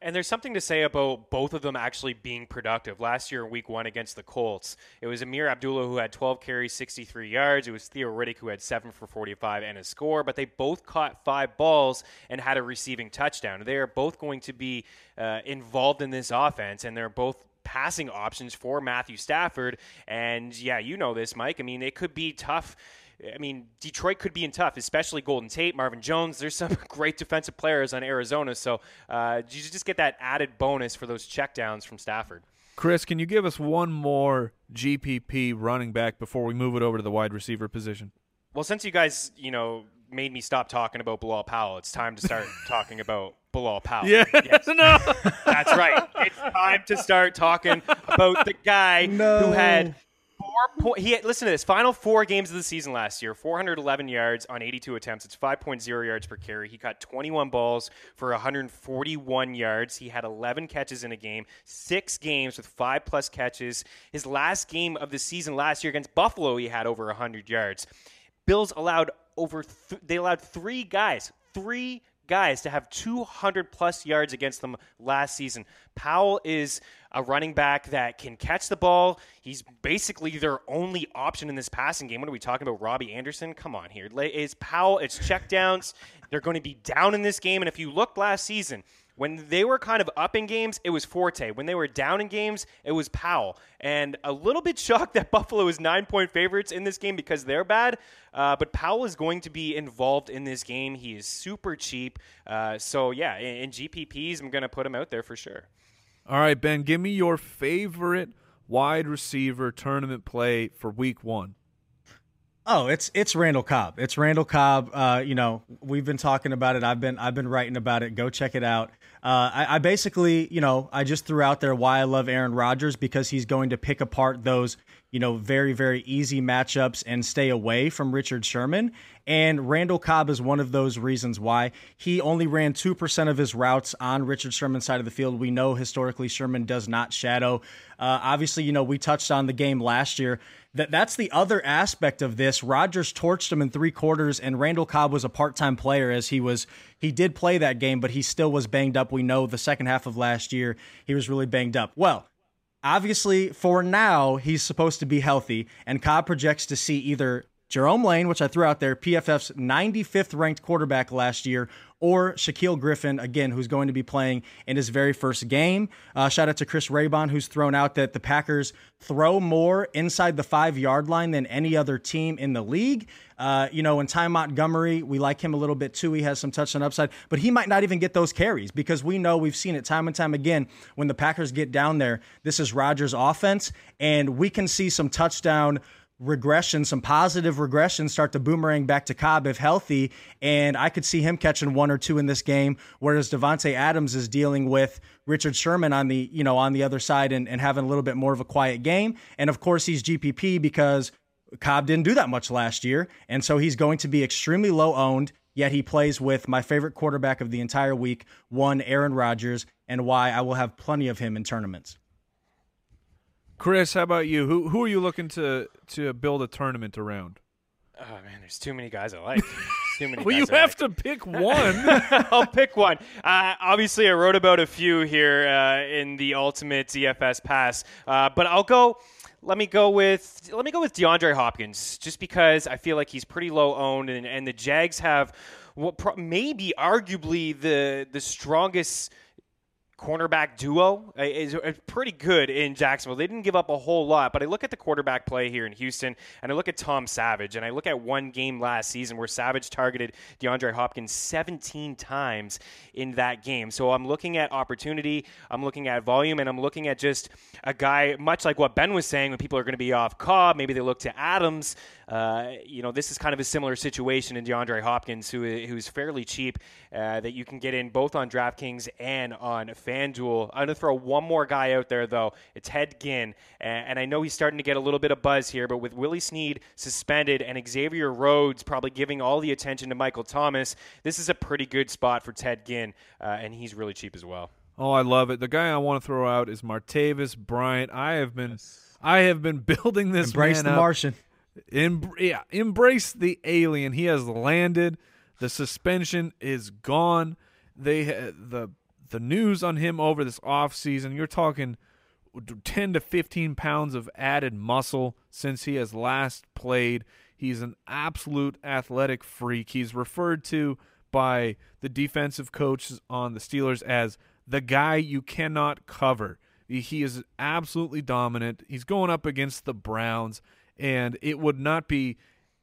And there's something to say about both of them actually being productive. Last year in week one against the Colts, it was Ameer Abdullah who had 12 carries, 63 yards. It was Theo Riddick who had 7 for 45 and a score, but they both caught five balls and had a receiving touchdown. They are both going to be uh, involved in this offense, and they're both passing options for Matthew Stafford. And yeah, you know this, Mike. I mean, it could be tough I mean, Detroit could be in tough, especially Golden Tate, Marvin Jones. There's some great defensive players on Arizona, so uh, you just get that added bonus for those checkdowns from Stafford. Chris, can you give us one more GPP running back before we move it over to the wide receiver position? Well, since you guys, you know, made me stop talking about Bilal Powell, it's time to start talking about Bilal Powell. Yeah, yes. no, that's right. It's time to start talking about the guy no. who had four. He had, listen to this. Final four games of the season last year: 411 yards on 82 attempts. It's 5.0 yards per carry. He caught 21 balls for 141 yards. He had 11 catches in a game. Six games with five plus catches. His last game of the season last year against Buffalo, he had over 100 yards. Bills allowed over. Th- they allowed three guys. Three guys to have 200 plus yards against them last season. Powell is a running back that can catch the ball. He's basically their only option in this passing game. What are we talking about? Robbie Anderson? Come on here. It's Powell, it's checkdowns. They're going to be down in this game. And if you looked last season, when they were kind of up in games, it was Forte. When they were down in games, it was Powell. And a little bit shocked that Buffalo is nine point favorites in this game because they're bad. Uh, but Powell is going to be involved in this game. He is super cheap. Uh, so, yeah, in, in GPPs, I'm going to put him out there for sure. All right, Ben, give me your favorite wide receiver tournament play for week one. Oh, it's it's Randall Cobb. It's Randall Cobb. Uh, you know, we've been talking about it. I've been I've been writing about it. Go check it out. Uh, I, I, basically, you know, I just threw out there why I love Aaron Rodgers because he's going to pick apart those, you know, very very easy matchups and stay away from Richard Sherman. And Randall Cobb is one of those reasons why he only ran two percent of his routes on Richard Sherman's side of the field. We know historically Sherman does not shadow. Uh, obviously, you know, we touched on the game last year that that's the other aspect of this. Rodgers torched him in three quarters, and Randall Cobb was a part time player as he was he did play that game, but he still was banged up. We know the second half of last year he was really banged up. Well, obviously for now he's supposed to be healthy, and Cobb projects to see either Jeremy Lane, which I threw out there, PFF's 95th ranked quarterback last year, or Shaquill Griffin, again, who's going to be playing in his very first game. Uh, shout out to Chris Raybon, who's thrown out that the Packers throw more inside the five yard line than any other team in the league. Uh, you know, and Ty Montgomery, we like him a little bit too. He has some touchdown upside, but he might not even get those carries because we know we've seen it time and time again when the Packers get down there. This is Rodgers' offense, and we can see some touchdown regression, some positive regression start to boomerang back to Cobb if healthy. And I could see him catching one or two in this game, whereas Davante Adams is dealing with Richard Sherman on the, you know, on the other side and, and having a little bit more of a quiet game. And of course he's GPP because Cobb didn't do that much last year. And so he's going to be extremely low owned. Yet he plays with my favorite quarterback of the entire week, one Aaron Rodgers, and why I will have plenty of him in tournaments. Chris, how about you? Who who are you looking to to build a tournament around? Oh man, there's too many guys I like. Too many. well, you have like. to pick one. I'll pick one. Uh, obviously, I wrote about a few here uh, in the Ultimate DFS Pass, uh, but I'll go. Let me go with let me go with DeAndre Hopkins, just because I feel like he's pretty low owned, and, and the Jags have what pro- maybe arguably the the strongest cornerback duo uh, is pretty good in Jacksonville. They didn't give up a whole lot, but I look at the quarterback play here in Houston, and I look at Tom Savage, and I look at one game last season where Savage targeted DeAndre Hopkins 17 times in that game. So I'm looking at opportunity, I'm looking at volume, and I'm looking at just a guy, much like what Ben was saying, when people are going to be off Cobb, maybe they look to Adams. Uh, you know, this is kind of a similar situation in DeAndre Hopkins, who who's fairly cheap, uh, that you can get in both on DraftKings and on FanDuel. I'm going to throw one more guy out there, though. It's Ted Ginn. And I know he's starting to get a little bit of buzz here, but with Willie Snead suspended and Xavier Rhodes probably giving all the attention to Michael Thomas, this is a pretty good spot for Ted Ginn, uh, and he's really cheap as well. Oh, I love it. The guy I want to throw out is Martavis Bryant. I have been, yes. I have been building this. Embrace the up. Martian. Em- yeah, embrace the alien. He has landed. The suspension is gone. They the the news on him over this off season. You're talking 10 to 15 pounds of added muscle since he has last played. He's an absolute athletic freak. He's referred to by the defensive coaches on the Steelers as the guy you cannot cover. He is absolutely dominant. He's going up against the Browns, and it would not be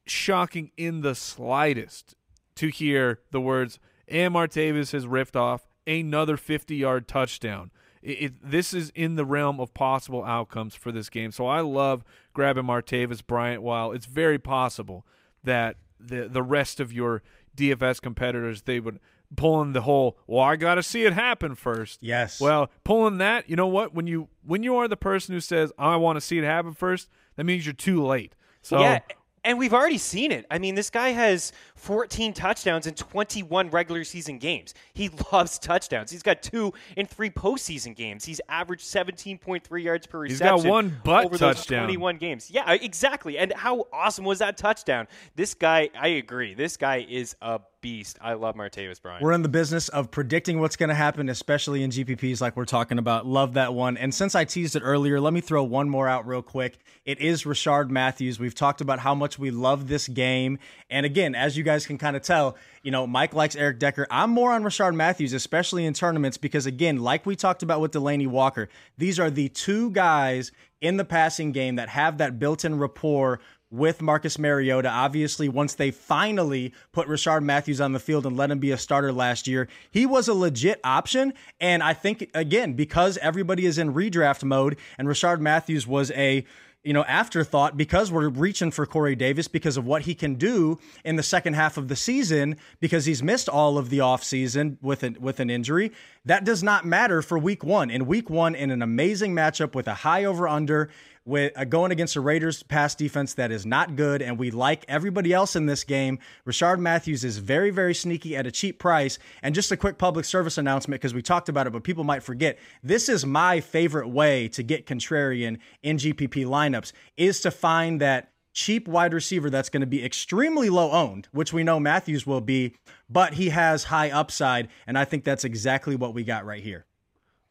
shocking in the slightest to hear the words, Martavis has ripped off another 50 yard touchdown. It, it, this is in the realm of possible outcomes for this game. So I love grabbing Martavis Bryant while it's very possible that the the rest of your DFS competitors they would pulling the whole well I got to see it happen first. Yes. Well, pulling that, you know what? When you when you are the person who says I want to see it happen first, that means you're too late. So yeah, and we've already seen it. I mean, this guy has 14 touchdowns in 21 regular season games. He loves touchdowns. He's got two in three postseason games. He's averaged 17.3 yards per reception. He's got one butt over touchdown. Those 21 games. Yeah, exactly. And how awesome was that touchdown? This guy, I agree. This guy is a beast. I love Martavis Bryant. We're in the business of predicting what's going to happen, especially in GPPs like we're talking about. Love that one. And since I teased it earlier, let me throw one more out real quick. It is Rishard Matthews. We've talked about how much we love this game. And again, as you guys can kind of tell, you know, Mike likes Eric Decker. I'm more on Rishard Matthews, especially in tournaments, because again, like we talked about with Delanie Walker, these are the two guys in the passing game that have that built in rapport with Marcus Mariota. Obviously, once they finally put Rishard Matthews on the field and let him be a starter last year, he was a legit option. And I think, again, because everybody is in redraft mode and Rishard Matthews was a you know, afterthought because we're reaching for Corey Davis because of what he can do in the second half of the season because he's missed all of the offseason with an with an injury. That does not matter for week 1. In week 1 in an amazing matchup with a high over under with uh, going against a Raiders pass defense that is not good, and we like everybody else in this game. Rishard Matthews is very, very sneaky at a cheap price. And just a quick public service announcement because we talked about it, but people might forget. This is my favorite way to get contrarian in GPP lineups is to find that cheap wide receiver that's going to be extremely low owned, which we know Matthews will be, but he has high upside. And I think that's exactly what we got right here.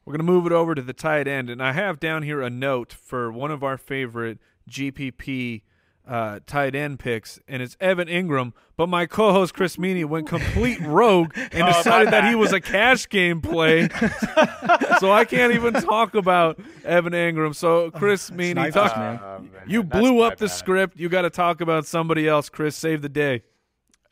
We're going to move it over to the tight end, and I have down here a note for one of our favorite GPP uh, tight end picks, and it's Evan Engram. But my co-host Chris Meaney went complete rogue and oh, decided that he was a cash game play, so I can't even talk about Evan Engram. So Chris Meaney, talk, uh, you blew up the bad. script. You got to talk about somebody else. Chris, save the day.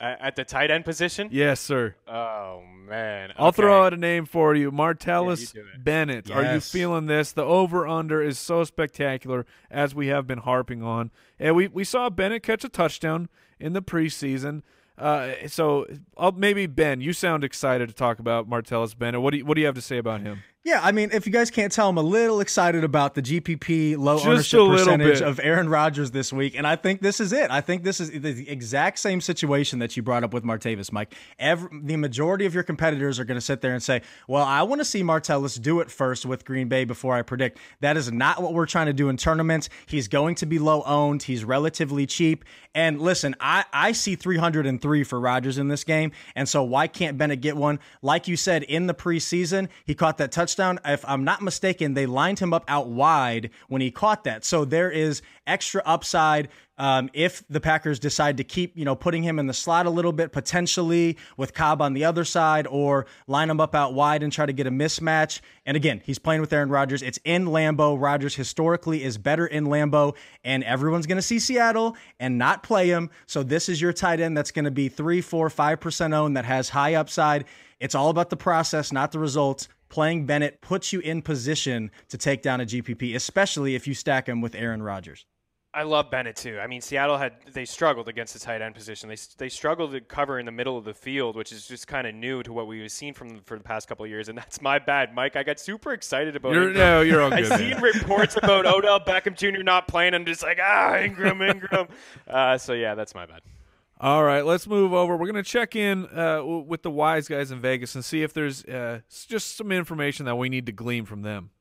At the tight end position. Yes, sir. Oh man, I'll throw out a name for you, Martellus Yeah, you. Bennett. Are you feeling this? The over under is so spectacular, as we have been harping on, and we we saw Bennett catch a touchdown in the preseason. Uh, so I'll, maybe Ben, you sound excited to talk about Martellus Bennett. What do you, what do you have to say about him? Yeah, I mean, if you guys can't tell, I'm a little excited about the GPP low Just ownership percentage bit. of Aaron Rodgers this week, and I think this is it. I think this is the exact same situation that you brought up with Martavis, Mike. Every, the majority of your competitors are going to sit there and say, "Well, I want to see Martellus do it first with Green Bay before I predict." That is not what we're trying to do in tournaments. He's going to be low owned. He's relatively cheap. And listen, I I see 303 for Rodgers in this game, and so why can't Bennett get one? Like you said in the preseason, he caught that touchdown. If I'm not mistaken, they lined him up out wide when he caught that. So there is extra upside um, if the Packers decide to keep, you know, putting him in the slot a little bit potentially with Cobb on the other side, or line him up out wide and try to get a mismatch. And again, he's playing with Aaron Rodgers. It's in Lambeau. Rodgers historically is better in Lambeau, and everyone's going to see Seattle and not play him. So this is your tight end that's going to be three, four, five percent owned that has high upside. It's all about the process, not the results. Playing Bennett puts you in position to take down a GPP, especially if you stack him with Aaron Rodgers. I love Bennett too. I mean, Seattle had they struggled against the tight end position. They they struggled to cover in the middle of the field, which is just kind of new to what we've seen from them for the past couple of years. And that's my bad, Mike. I got super excited about You're, Engram. no, you're all good. I good. seen reports about Odell Beckham Jr. not playing. I'm just like, ah, Engram, Engram. Uh, so yeah, that's my bad. All right, let's move over. We're going to check in uh, w- with the wise guys in Vegas and see if there's uh, just some information that we need to glean from them.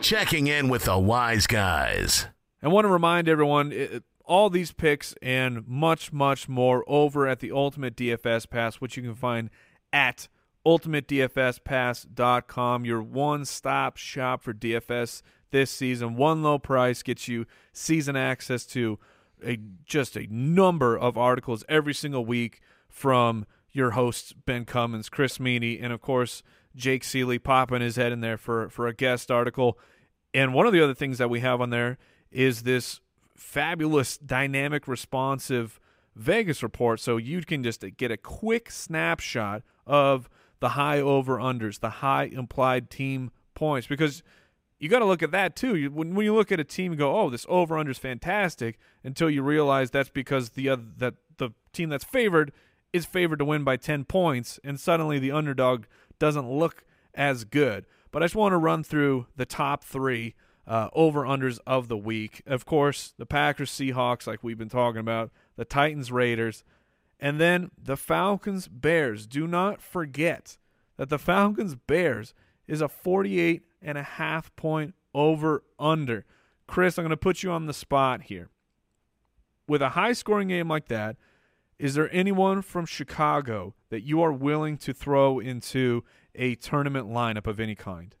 Checking in with the wise guys. I want to remind everyone it, all these picks and much, much more over at the Ultimate DFS Pass, which you can find at ultimatedfspass.com, your one stop shop for DFS this season. One low price gets you season access to a just a number of articles every single week from your hosts Ben Cummins, Chris Meaney, and of course Jake Ciely popping his head in there for for a guest article. And one of the other things that we have on there is this fabulous, dynamic, responsive Vegas report. So you can just get a quick snapshot of the high over unders, the high implied team points, because you got to look at that too. You, when, when you look at a team go, "Oh, this over under is fantastic," until you realize that's because the other, that the team that's favored is favored to win by ten points, and suddenly the underdog doesn't look as good. But I just want to run through the top three uh, over unders of the week. Of course, the Packers, Seahawks, like we've been talking about, the Titans, Raiders, and then the Falcons, Bears. Do not forget that the Falcons, Bears is a 48 and a half point over under. Chris, I'm going to put you on the spot here. With a high scoring game like that, is there anyone from Chicago that you are willing to throw into a tournament lineup of any kind?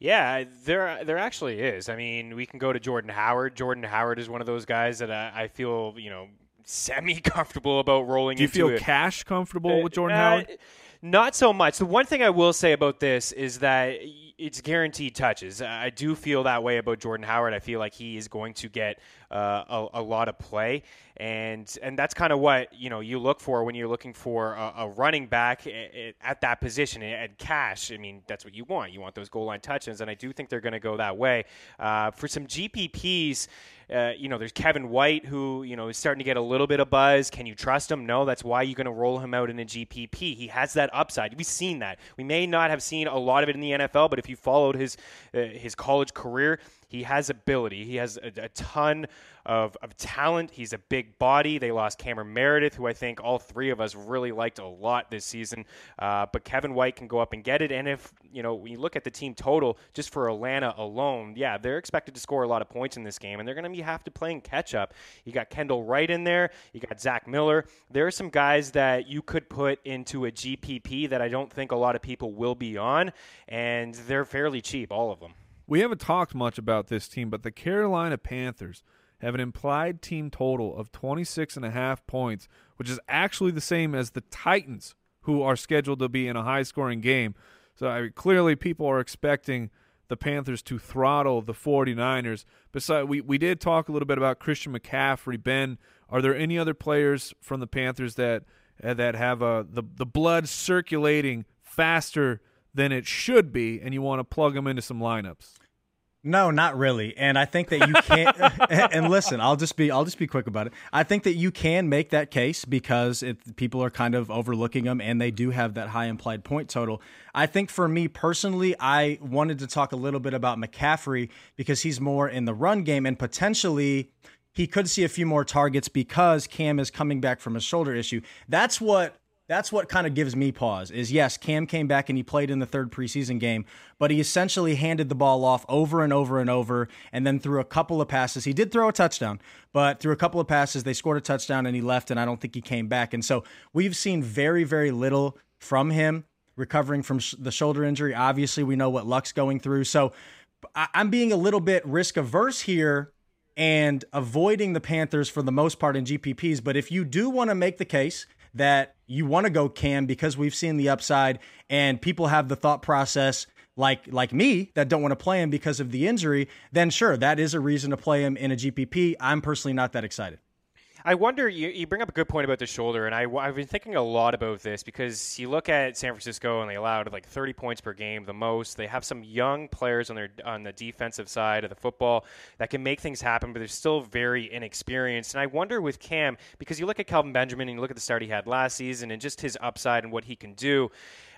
Yeah, there there actually is. I mean, we can go to Jordan Howard. Jordan Howard is one of those guys that I, I feel you know semi comfortable about rolling. Do you into feel it. cash comfortable with Jordan Uh, Howard? Not so much. The one thing I will say about this is that it's guaranteed touches. I do feel that way about Jordan Howard. I feel like he is going to get uh, a, a lot of play, and and that's kind of what you know you look for when you're looking for a, a running back at, at that position at cash. I mean, that's what you want. You want those goal line touches, and I do think they're going to go that way. Uh, for some GPPs. Uh, you know, there's Kevin White who, you know, is starting to get a little bit of buzz. Can you trust him? No, that's why you're going to roll him out in a GPP. He has that upside. We've seen that. We may not have seen a lot of it in the NFL, but if you followed his uh, his college career, he has ability. He has a, a ton of, of talent. He's a big body. They lost Cameron Meredith, who I think all three of us really liked a lot this season. Uh, but Kevin White can go up and get it. And if, you know, when you look at the team total, just for Atlanta alone, yeah, they're expected to score a lot of points in this game, and they're going to be have to playing catch up. You got Kendall Wright in there. You got Zach Miller. There are some guys that you could put into a GPP that I don't think a lot of people will be on, and they're fairly cheap, all of them. We haven't talked much about this team, but the Carolina Panthers have an implied team total of 26 and a half points, which is actually the same as the Titans, who are scheduled to be in a high scoring game. So I mean, clearly people are expecting the Panthers to throttle the 49ers. Besides, we, we did talk a little bit about Christian McCaffrey. Ben, are there any other players from the Panthers that uh, that have uh, the the blood circulating faster than it should be, and you want to plug them into some lineups? No, not really. And I think that you can't. and listen, I'll just be I'll just be quick about it. I think that you can make that case because it, people are kind of overlooking them, and they do have that high implied point total. I think for me personally, I wanted to talk a little bit about McCaffrey because he's more in the run game and potentially he could see a few more targets because Cam is coming back from a shoulder issue. That's what that's what kind of gives me pause is yes, Cam came back and he played in the third preseason game, but he essentially handed the ball off over and over and over. And then threw a couple of passes, he did throw a touchdown, but through a couple of passes, they scored a touchdown and he left. And I don't think he came back. And so we've seen very, very little from him recovering from sh- the shoulder injury. Obviously, we know what Luck's going through. So I- I'm being a little bit risk averse here and avoiding the Panthers for the most part in GPPs. But if you do want to make the case, that you want to go Cam because we've seen the upside and people have the thought process like like me that don't want to play him because of the injury, then sure, that is a reason to play him in a GPP. I'm personally not that excited. I wonder, you, you bring up a good point about the shoulder, and I, I've been thinking a lot about this because you look at San Francisco and they allowed like 30 points per game, the most. They have some young players on their on the defensive side of the football that can make things happen, but they're still very inexperienced. And I wonder with Cam, because you look at Kelvin Benjamin and you look at the start he had last season and just his upside and what he can do.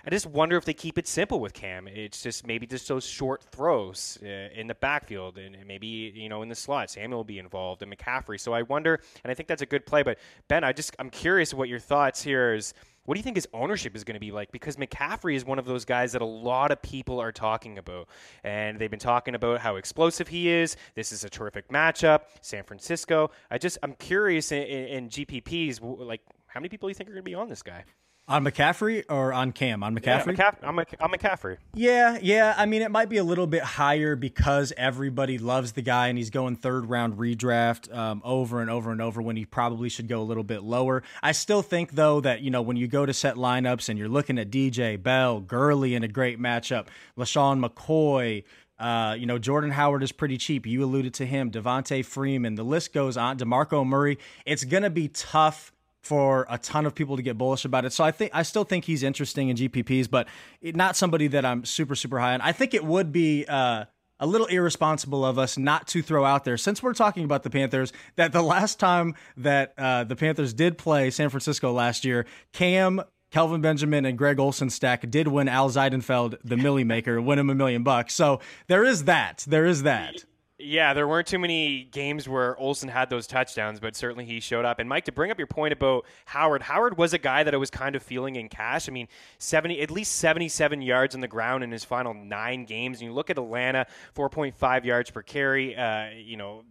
I just wonder if they keep it simple with Cam. It's just maybe just those short throws uh, in the backfield and maybe you know in the slot. Samuel will be involved and McCaffrey. So I wonder, and I think that's a good play. But Ben, I just I'm curious what your thoughts here is. What do you think his ownership is going to be like? Because McCaffrey is one of those guys that a lot of people are talking about. And they've been talking about how explosive he is. This is a terrific matchup. San Francisco. I just, I'm curious in, in, in GPPs, like, how many people do you think are going to be on this guy? On McCaffrey or on Cam? On McCaffrey? Yeah, McCaff- I'm, I'm McCaffrey. Yeah, yeah. I mean, it might be a little bit higher because everybody loves the guy and he's going third round redraft um, over and over and over when he probably should go a little bit lower. I still think, though, that, you know, when you go to set lineups and you're looking at DJ, Bell, Gurley in a great matchup, LeSean McCoy, uh, you know, Jordan Howard is pretty cheap. You alluded to him, Devonta Freeman, the list goes on. DeMarco Murray. It's going to be tough for a ton of people to get bullish about it. So I think I still think he's interesting in GPPs, but not somebody that I'm super super high on. I think it would be uh, a little irresponsible of us not to throw out there since we're talking about the Panthers that the last time that uh, the Panthers did play San Francisco last year, Cam. Kelvin Benjamin and Greg Olsen stack did win Al Zeidenfeld, the Milly Maker, win him a million bucks. So there is that. There is that. Yeah, there weren't too many games where Olsen had those touchdowns, but certainly he showed up. And Mike, to bring up your point about Howard, Howard was a guy that I was kind of feeling in cash. I mean, seventy at least seventy-seven yards on the ground in his final nine games. And you look at Atlanta, four point five yards per carry. Uh, you know,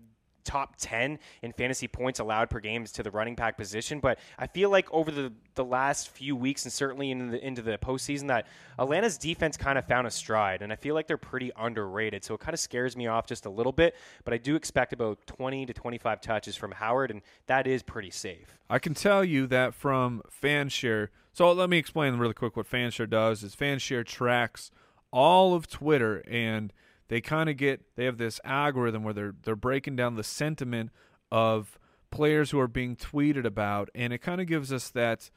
top 10 in fantasy points allowed per games to the running back position. But I feel like over the, the last few weeks and certainly into the, into the postseason that Atlanta's defense kind of found a stride. And I feel like they're pretty underrated. So it kind of scares me off just a little bit. But I do expect about 20 to 25 touches from Howard, and that is pretty safe. I can tell you that from Fanshare. So let me explain really quick what Fanshare does is Fanshare tracks all of Twitter and – they kind of get they have this algorithm where they're they're breaking down the sentiment of players who are being tweeted about and it kind of gives us that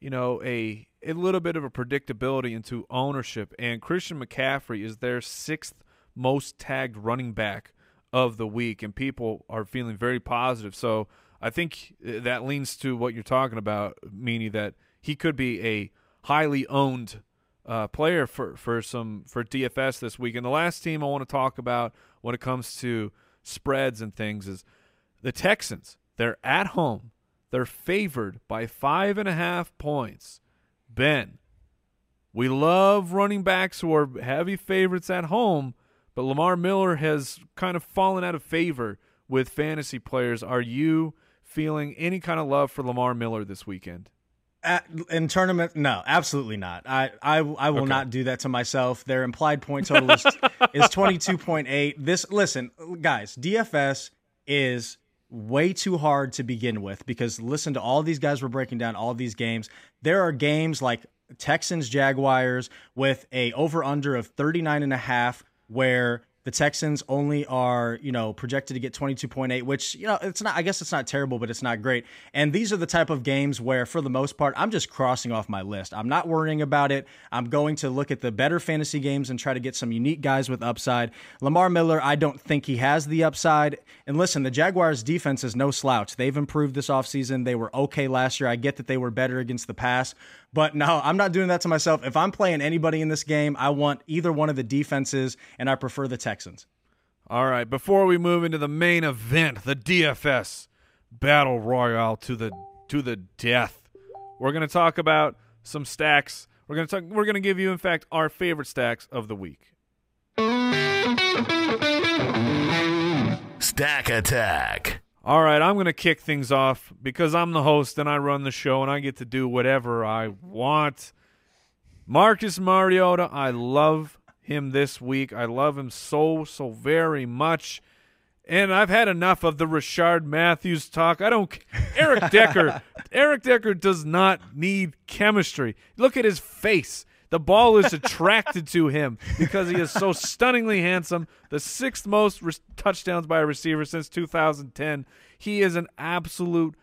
you know a a little bit of a predictability into ownership. And Christian McCaffrey is their sixth most tagged running back of the week and people are feeling very positive. So I think uh, that leans to what you're talking about meaning that he could be a highly owned uh, player for, for some for DFS this week. And the last team I want to talk about when it comes to spreads and things is the Texans. They're at home. They're favored by five and a half points. Ben, we love running backs who are heavy favorites at home, but Lamar Miller has kind of fallen out of favor with fantasy players. Are you feeling any kind of love for Lamar Miller this weekend? At, in tournament, no, absolutely not. I I, I will okay. not do that to myself. Their implied point total is, is twenty two point eight. This listen, guys, DFS is way too hard to begin with because listen to all these guys we're breaking down all these games. There are games like Texans Jaguars with a over under of 39 and a half where the Texans only are, you know, projected to get 22.8, which, you know, it's not, I guess it's not terrible, but it's not great. And these are the type of games where, for the most part, I'm just crossing off my list. I'm not worrying about it. I'm going to look at the better fantasy games and try to get some unique guys with upside. Lamar Miller, I don't think he has the upside. And listen, the Jaguars defense is no slouch. They've improved this offseason. They were okay last year. I get that they were better against the pass, but no, I'm not doing that to myself. If I'm playing anybody in this game, I want either one of the defenses, and I prefer the Texans. All right, before we move into the main event, the DFS Battle Royale to the to the death, we're going to talk about some stacks. We're going to talk we're going to give you in fact our favorite stacks of the week. Stack Attack. All right, I'm going to kick things off because I'm the host and I run the show and I get to do whatever I want. Marcus Mariota, I love him this week. I love him so, so very much. And I've had enough of the Rishard Matthews talk. I don't. Eric Decker. Eric Decker does not need chemistry. Look at his face. The ball is attracted to him because he is so stunningly handsome. The sixth most re- touchdowns by a receiver since 2010. He is an absolute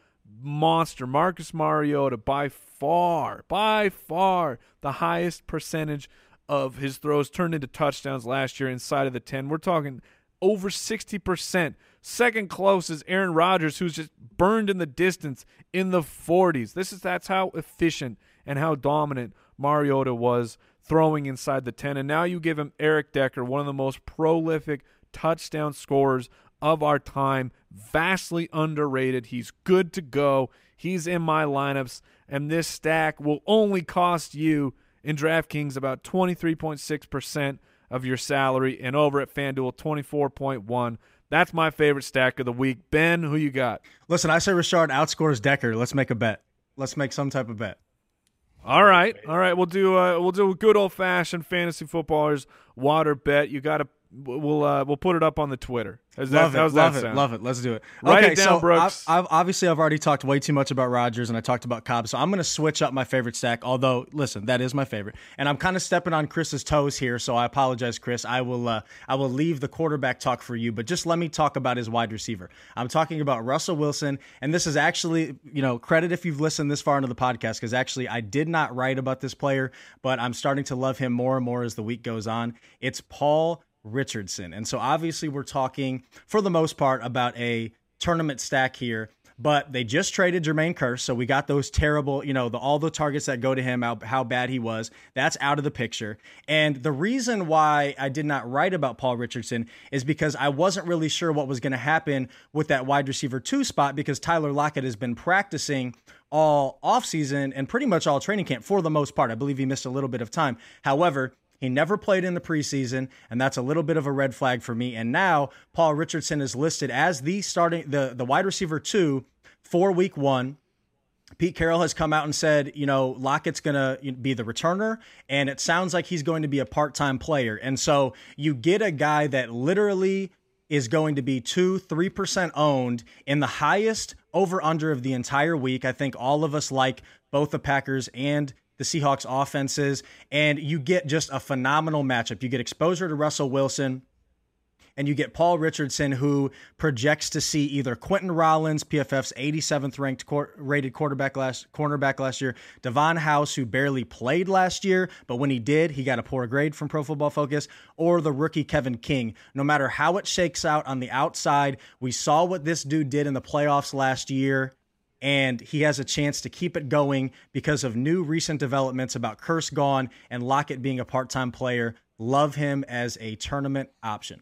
monster. Marcus Mariota, by far, by far, the highest percentage of his throws turned into touchdowns last year inside of the 10. We're talking over 60%. Second close is Aaron Rodgers, who's just burned in the distance in the 40s. This is that's how efficient and how dominant Mariota was throwing inside the 10. And now you give him Eric Decker, one of the most prolific touchdown scorers of our time, vastly underrated. He's good to go. He's in my lineups, and this stack will only cost you in DraftKings about 23.6% of your salary, and over at FanDuel, 24.1. That's my favorite stack of the week. Ben, who you got? Listen, I say Rishard outscores Decker. Let's make a bet. Let's make some type of bet. All right, all right. We'll do uh, we'll do a good old fashioned fantasy footballers water bet. You got to we'll uh, we'll put it up on the Twitter. How's love that, it, love it, love it. Let's do it. Write okay, it down, so Brooks. I've, I've, obviously I've already talked way too much about Rodgers and I talked about Cobb, so I'm going to switch up my favorite stack. Although, listen, that is my favorite, and I'm kind of stepping on Chris's toes here, so I apologize, Chris. I will uh, I will leave the quarterback talk for you, but just let me talk about his wide receiver. I'm talking about Russell Wilson, and this is actually you know credit if you've listened this far into the podcast because actually I did not write about this player, but I'm starting to love him more and more as the week goes on. It's Paul Richardson. And so obviously we're talking for the most part about a tournament stack here, but they just traded Jermaine Kearse, so we got those terrible, you know, the all the targets that go to him, how, how bad he was. That's out of the picture. And the reason why I did not write about Paul Richardson is because I wasn't really sure what was going to happen with that wide receiver two spot because Tyler Lockett has been practicing all offseason and pretty much all training camp for the most part. I believe he missed a little bit of time. However, he never played in the preseason, and that's a little bit of a red flag for me. And now Paul Richardson is listed as the starting the the wide receiver two for week one. Pete Carroll has come out and said, you know, Lockett's going to be the returner, and it sounds like he's going to be a part time player. And so you get a guy that literally is going to be two, 3% owned in the highest over under of the entire week. I think all of us like both the Packers and the Seahawks offenses, and you get just a phenomenal matchup. You get exposure to Russell Wilson, and you get Paul Richardson, who projects to see either Quinten Rollins, PFF's 87th ranked rated quarterback last cornerback last year, Davon House, who barely played last year, but when he did, he got a poor grade from Pro Football Focus, or the rookie Kevin King. No matter how it shakes out on the outside, we saw what this dude did in the playoffs last year and he has a chance to keep it going because of new recent developments about Kearse gone and Lockett being a part time player. Love him as a tournament option.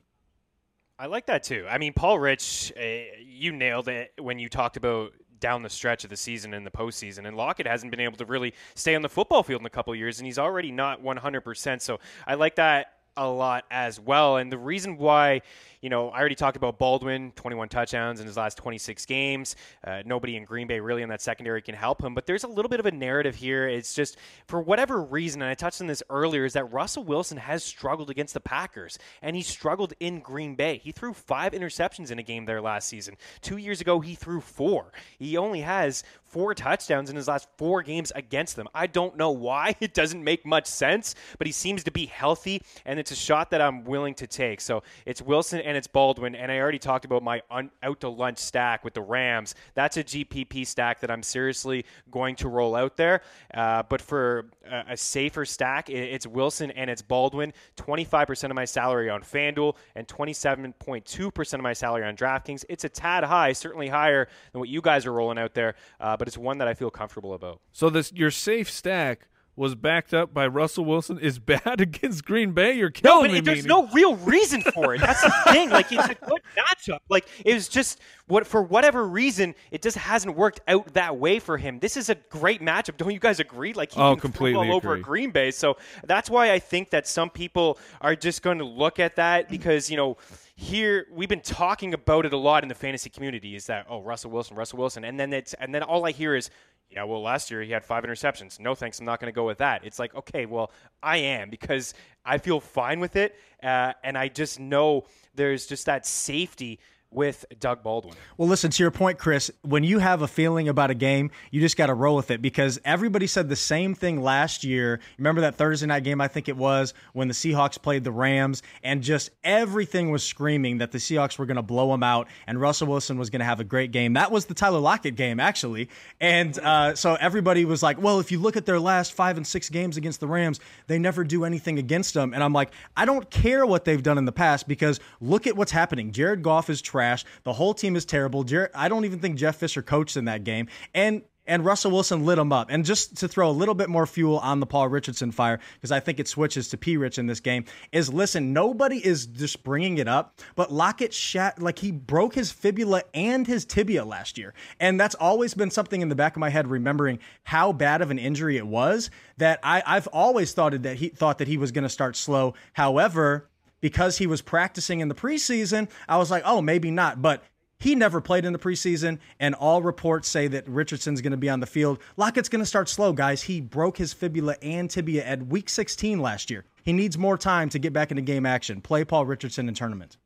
I like that too. I mean, Paul Rich, uh, you nailed it when you talked about down the stretch of the season and the postseason. And Lockett hasn't been able to really stay on the football field in a couple years, and he's already not 100%. So I like that a lot as well. And the reason why, you know, I already talked about Baldwin, 21 touchdowns in his last 26 games. Uh, nobody in Green Bay really in that secondary can help him. But there's a little bit of a narrative here. It's just for whatever reason, and I touched on this earlier, is that Russell Wilson has struggled against the Packers, and he struggled in Green Bay. He threw five interceptions in a game there last season. Two years ago, he threw four. He only has four touchdowns in his last four games against them. I don't know why. It doesn't make much sense, but he seems to be healthy, and it's a shot that I'm willing to take. So it's Wilson and it's Baldwin, and I already talked about my un- out to lunch stack with the Rams. That's a GPP stack that I'm seriously going to roll out there. Uh, but for a, a safer stack, it's Wilson and it's Baldwin. 25% of my salary on FanDuel and 27.2% of my salary on DraftKings. It's a tad high, certainly higher than what you guys are rolling out there, uh, but it's one that I feel comfortable about. So this your safe stack was backed up by Russell Wilson is bad against Green Bay. You're killing no, me. There's no real reason for it. That's the thing. Like it's a good matchup. Like it was just what for whatever reason it just hasn't worked out that way for him. This is a great matchup. Don't you guys agree? Like he oh, can completely all over Green Bay. So that's why I think that some people are just going to look at that because you know here we've been talking about it a lot in the fantasy community is that oh Russell Wilson Russell Wilson and then it's and then all I hear is yeah well last year he had five interceptions. No thanks I'm not going to go with that. It's like okay well I am because I feel fine with it uh, and I just know there's just that safety with Doug Baldwin. Well, listen to your point, Chris. When you have a feeling about a game, you just got to roll with it because everybody said the same thing last year. Remember that Thursday night game? I think it was when the Seahawks played the Rams, and just everything was screaming that the Seahawks were going to blow them out, and Russell Wilson was going to have a great game. That was the Tyler Lockett game, actually, and uh, so everybody was like, "Well, if you look at their last five and six games against the Rams, they never do anything against them." And I'm like, I don't care what they've done in the past because look at what's happening. Jared Goff is trash. The whole team is terrible. Jer- I don't even think Jeff Fisher coached in that game. And and Russell Wilson lit him up. And just to throw a little bit more fuel on the Paul Richardson fire, because I think it switches to P. Rich in this game, is listen, nobody is just bringing it up, but Lockett shat, like he broke his fibula and his tibia last year. And that's always been something in the back of my head, remembering how bad of an injury it was, that I, I've always thought that he thought that he was going to start slow. However, because he was practicing in the preseason, I was like, oh, maybe not. But he never played in the preseason, and all reports say that Richardson's going to be on the field. Lockett's going to start slow, guys. He broke his fibula and tibia at week 16 last year. He needs more time to get back into game action. Play Paul Richardson in tournament.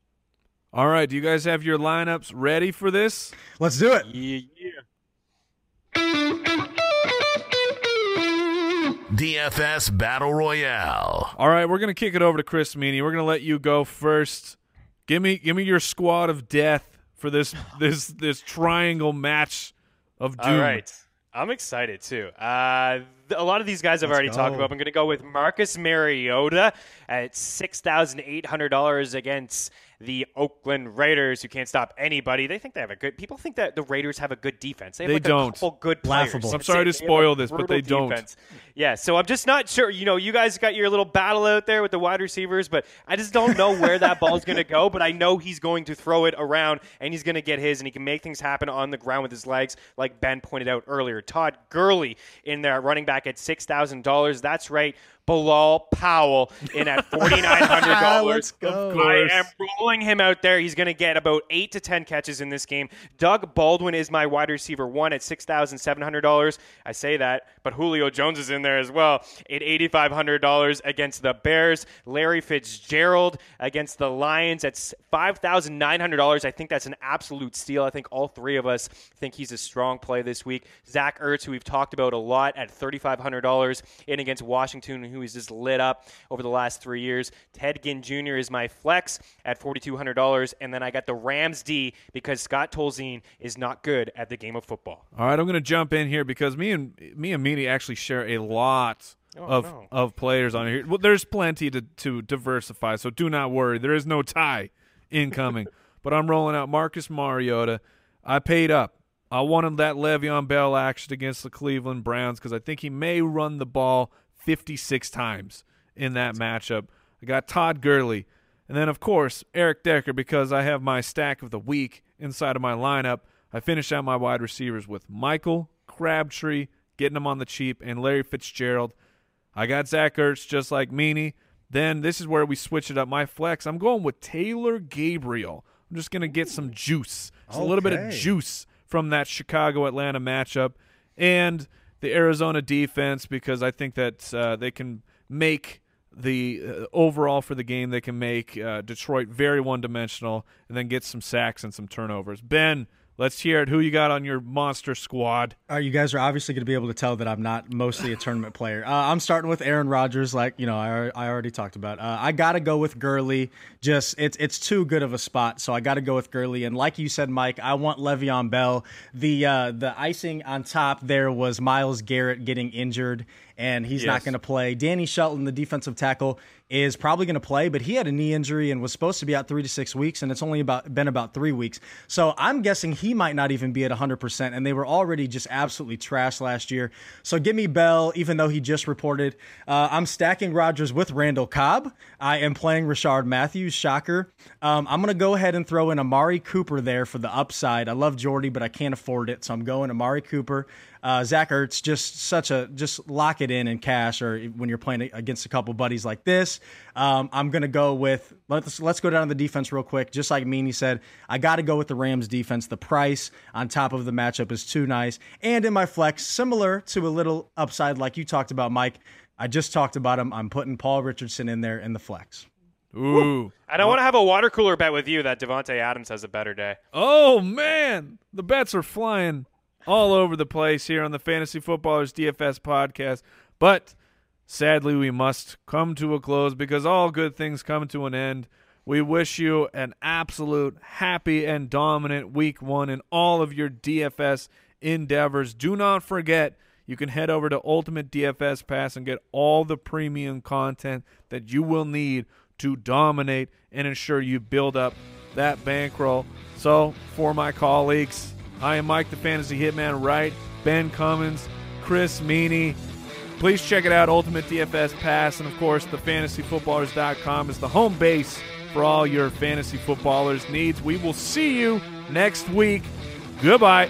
All right. Do you guys have your lineups ready for this? Let's do it. Yeah, yeah. DFS Battle Royale. All right, we're gonna kick it over to Chris Meaney. We're gonna let you go first. Give me give me your squad of death for this this this triangle match of doom. All right. I'm excited too. Uh, a lot of these guys I've Let's already go. talked about. I'm going to go with Marcus Mariota at six thousand eight hundred dollars against the Oakland Raiders, who can't stop anybody. They think they have a good. People think that the Raiders have a good defense. They, have They like don't. A couple good players. Laughable. I'm sorry to They have a spoil this, but brutal they don't. defense. Yeah, so I'm just not sure. You know, you guys got your little battle out there with the wide receivers, but I just don't know where that ball's going to go. But I know he's going to throw it around and he's going to get his, and he can make things happen on the ground with his legs, like Ben pointed out earlier. Todd Gurley in there, running back at six thousand dollars. That's right. Bilal Powell in at forty nine hundred dollars. Go. I am rolling him out there. He's going to get about eight to ten catches in this game. Doug Baldwin is my wide receiver one at six thousand seven hundred dollars. I say that, but Julio Jones is in there as well at eighty five hundred dollars against the Bears. Larry Fitzgerald against the Lions at five thousand nine hundred dollars. I think that's an absolute steal. I think all three of us think he's a strong play this week. Zach Ertz, who we've talked about a lot, at thirty five hundred dollars in against Washington, who is just lit up over the last three years. Ted Ginn Jr. is my flex at $4,200. And then I got the Rams D because Scott Tolzien is not good at the game of football. All right, I'm going to jump in here because me and me and Meaney actually share a lot oh, of no. of players on here. Well, there's plenty to to diversify, so do not worry. There is no tie incoming. but I'm rolling out Marcus Mariota. I paid up. I wanted that Le'Veon Bell action against the Cleveland Browns because I think he may run the ball 56 times in that matchup. I got Todd Gurley. And then, of course, Eric Decker because I have my stack of the week inside of my lineup. I finish out my wide receivers with Michael Crabtree, getting him on the cheap, and Larry Fitzgerald. I got Zach Ertz just like Meaney. Then this is where we switch it up. My flex, I'm going with Taylor Gabriel. I'm just going to get some juice. Just a little bit of juice from that Chicago Atlanta matchup and the Arizona defense because I think that uh, they can make the uh, overall for the game they can make uh, Detroit very one dimensional and then get some sacks and some turnovers. Ben, Let's hear it. Who you got on your monster squad? Uh, you guys are obviously going to be able to tell that I'm not mostly a tournament player. Uh, I'm starting with Aaron Rodgers, like you know I, I already talked about. Uh, I got to go with Gurley. Just it's it's too good of a spot, so I got to go with Gurley. And like you said, Mike, I want Le'Veon Bell. The uh, the icing on top there was Myles Garrett getting injured, and he's yes. not going to play. Danny Shelton, the defensive tackle, is probably going to play, but he had a knee injury and was supposed to be out three to six weeks, and it's only about been about three weeks. So I'm guessing he might not even be at 100%, and they were already just absolutely trash last year. So give me Bell, even though he just reported. Uh, I'm stacking Rodgers with Randall Cobb. I am playing Rishard Matthews, shocker. Um, I'm going to go ahead and throw in Amari Cooper there for the upside. I love Jordy, but I can't afford it, so I'm going Amari Cooper. Uh, Zach Ertz, just such a just lock it in in cash, or when you're playing against a couple buddies like this. Um, I'm gonna go with let's let's go down to the defense real quick. Just like Meaney said, I got to go with the Rams defense. The price on top of the matchup is too nice, and in my flex, similar to a little upside like you talked about, Mike. I just talked about him. I'm putting Paul Richardson in there in the flex. Ooh. I don't want to have a water cooler bet with you that Davante Adams has a better day. Oh man, the bets are flying all over the place here on the Fantasy Footballers DFS podcast. But sadly, we must come to a close because all good things come to an end. We wish you an absolute happy and dominant week one in all of your DFS endeavors. Do not forget, you can head over to Ultimate DFS Pass and get all the premium content that you will need to dominate and ensure you build up that bankroll. So, for my colleagues, I am Mike the Fantasy Hitman Wright, Ben Cummins, Chris Meaney. Please check it out, Ultimate DFS Pass, and of course, thefantasyfootballers.com is the home base for all your fantasy footballers needs. We will see you next week. Goodbye.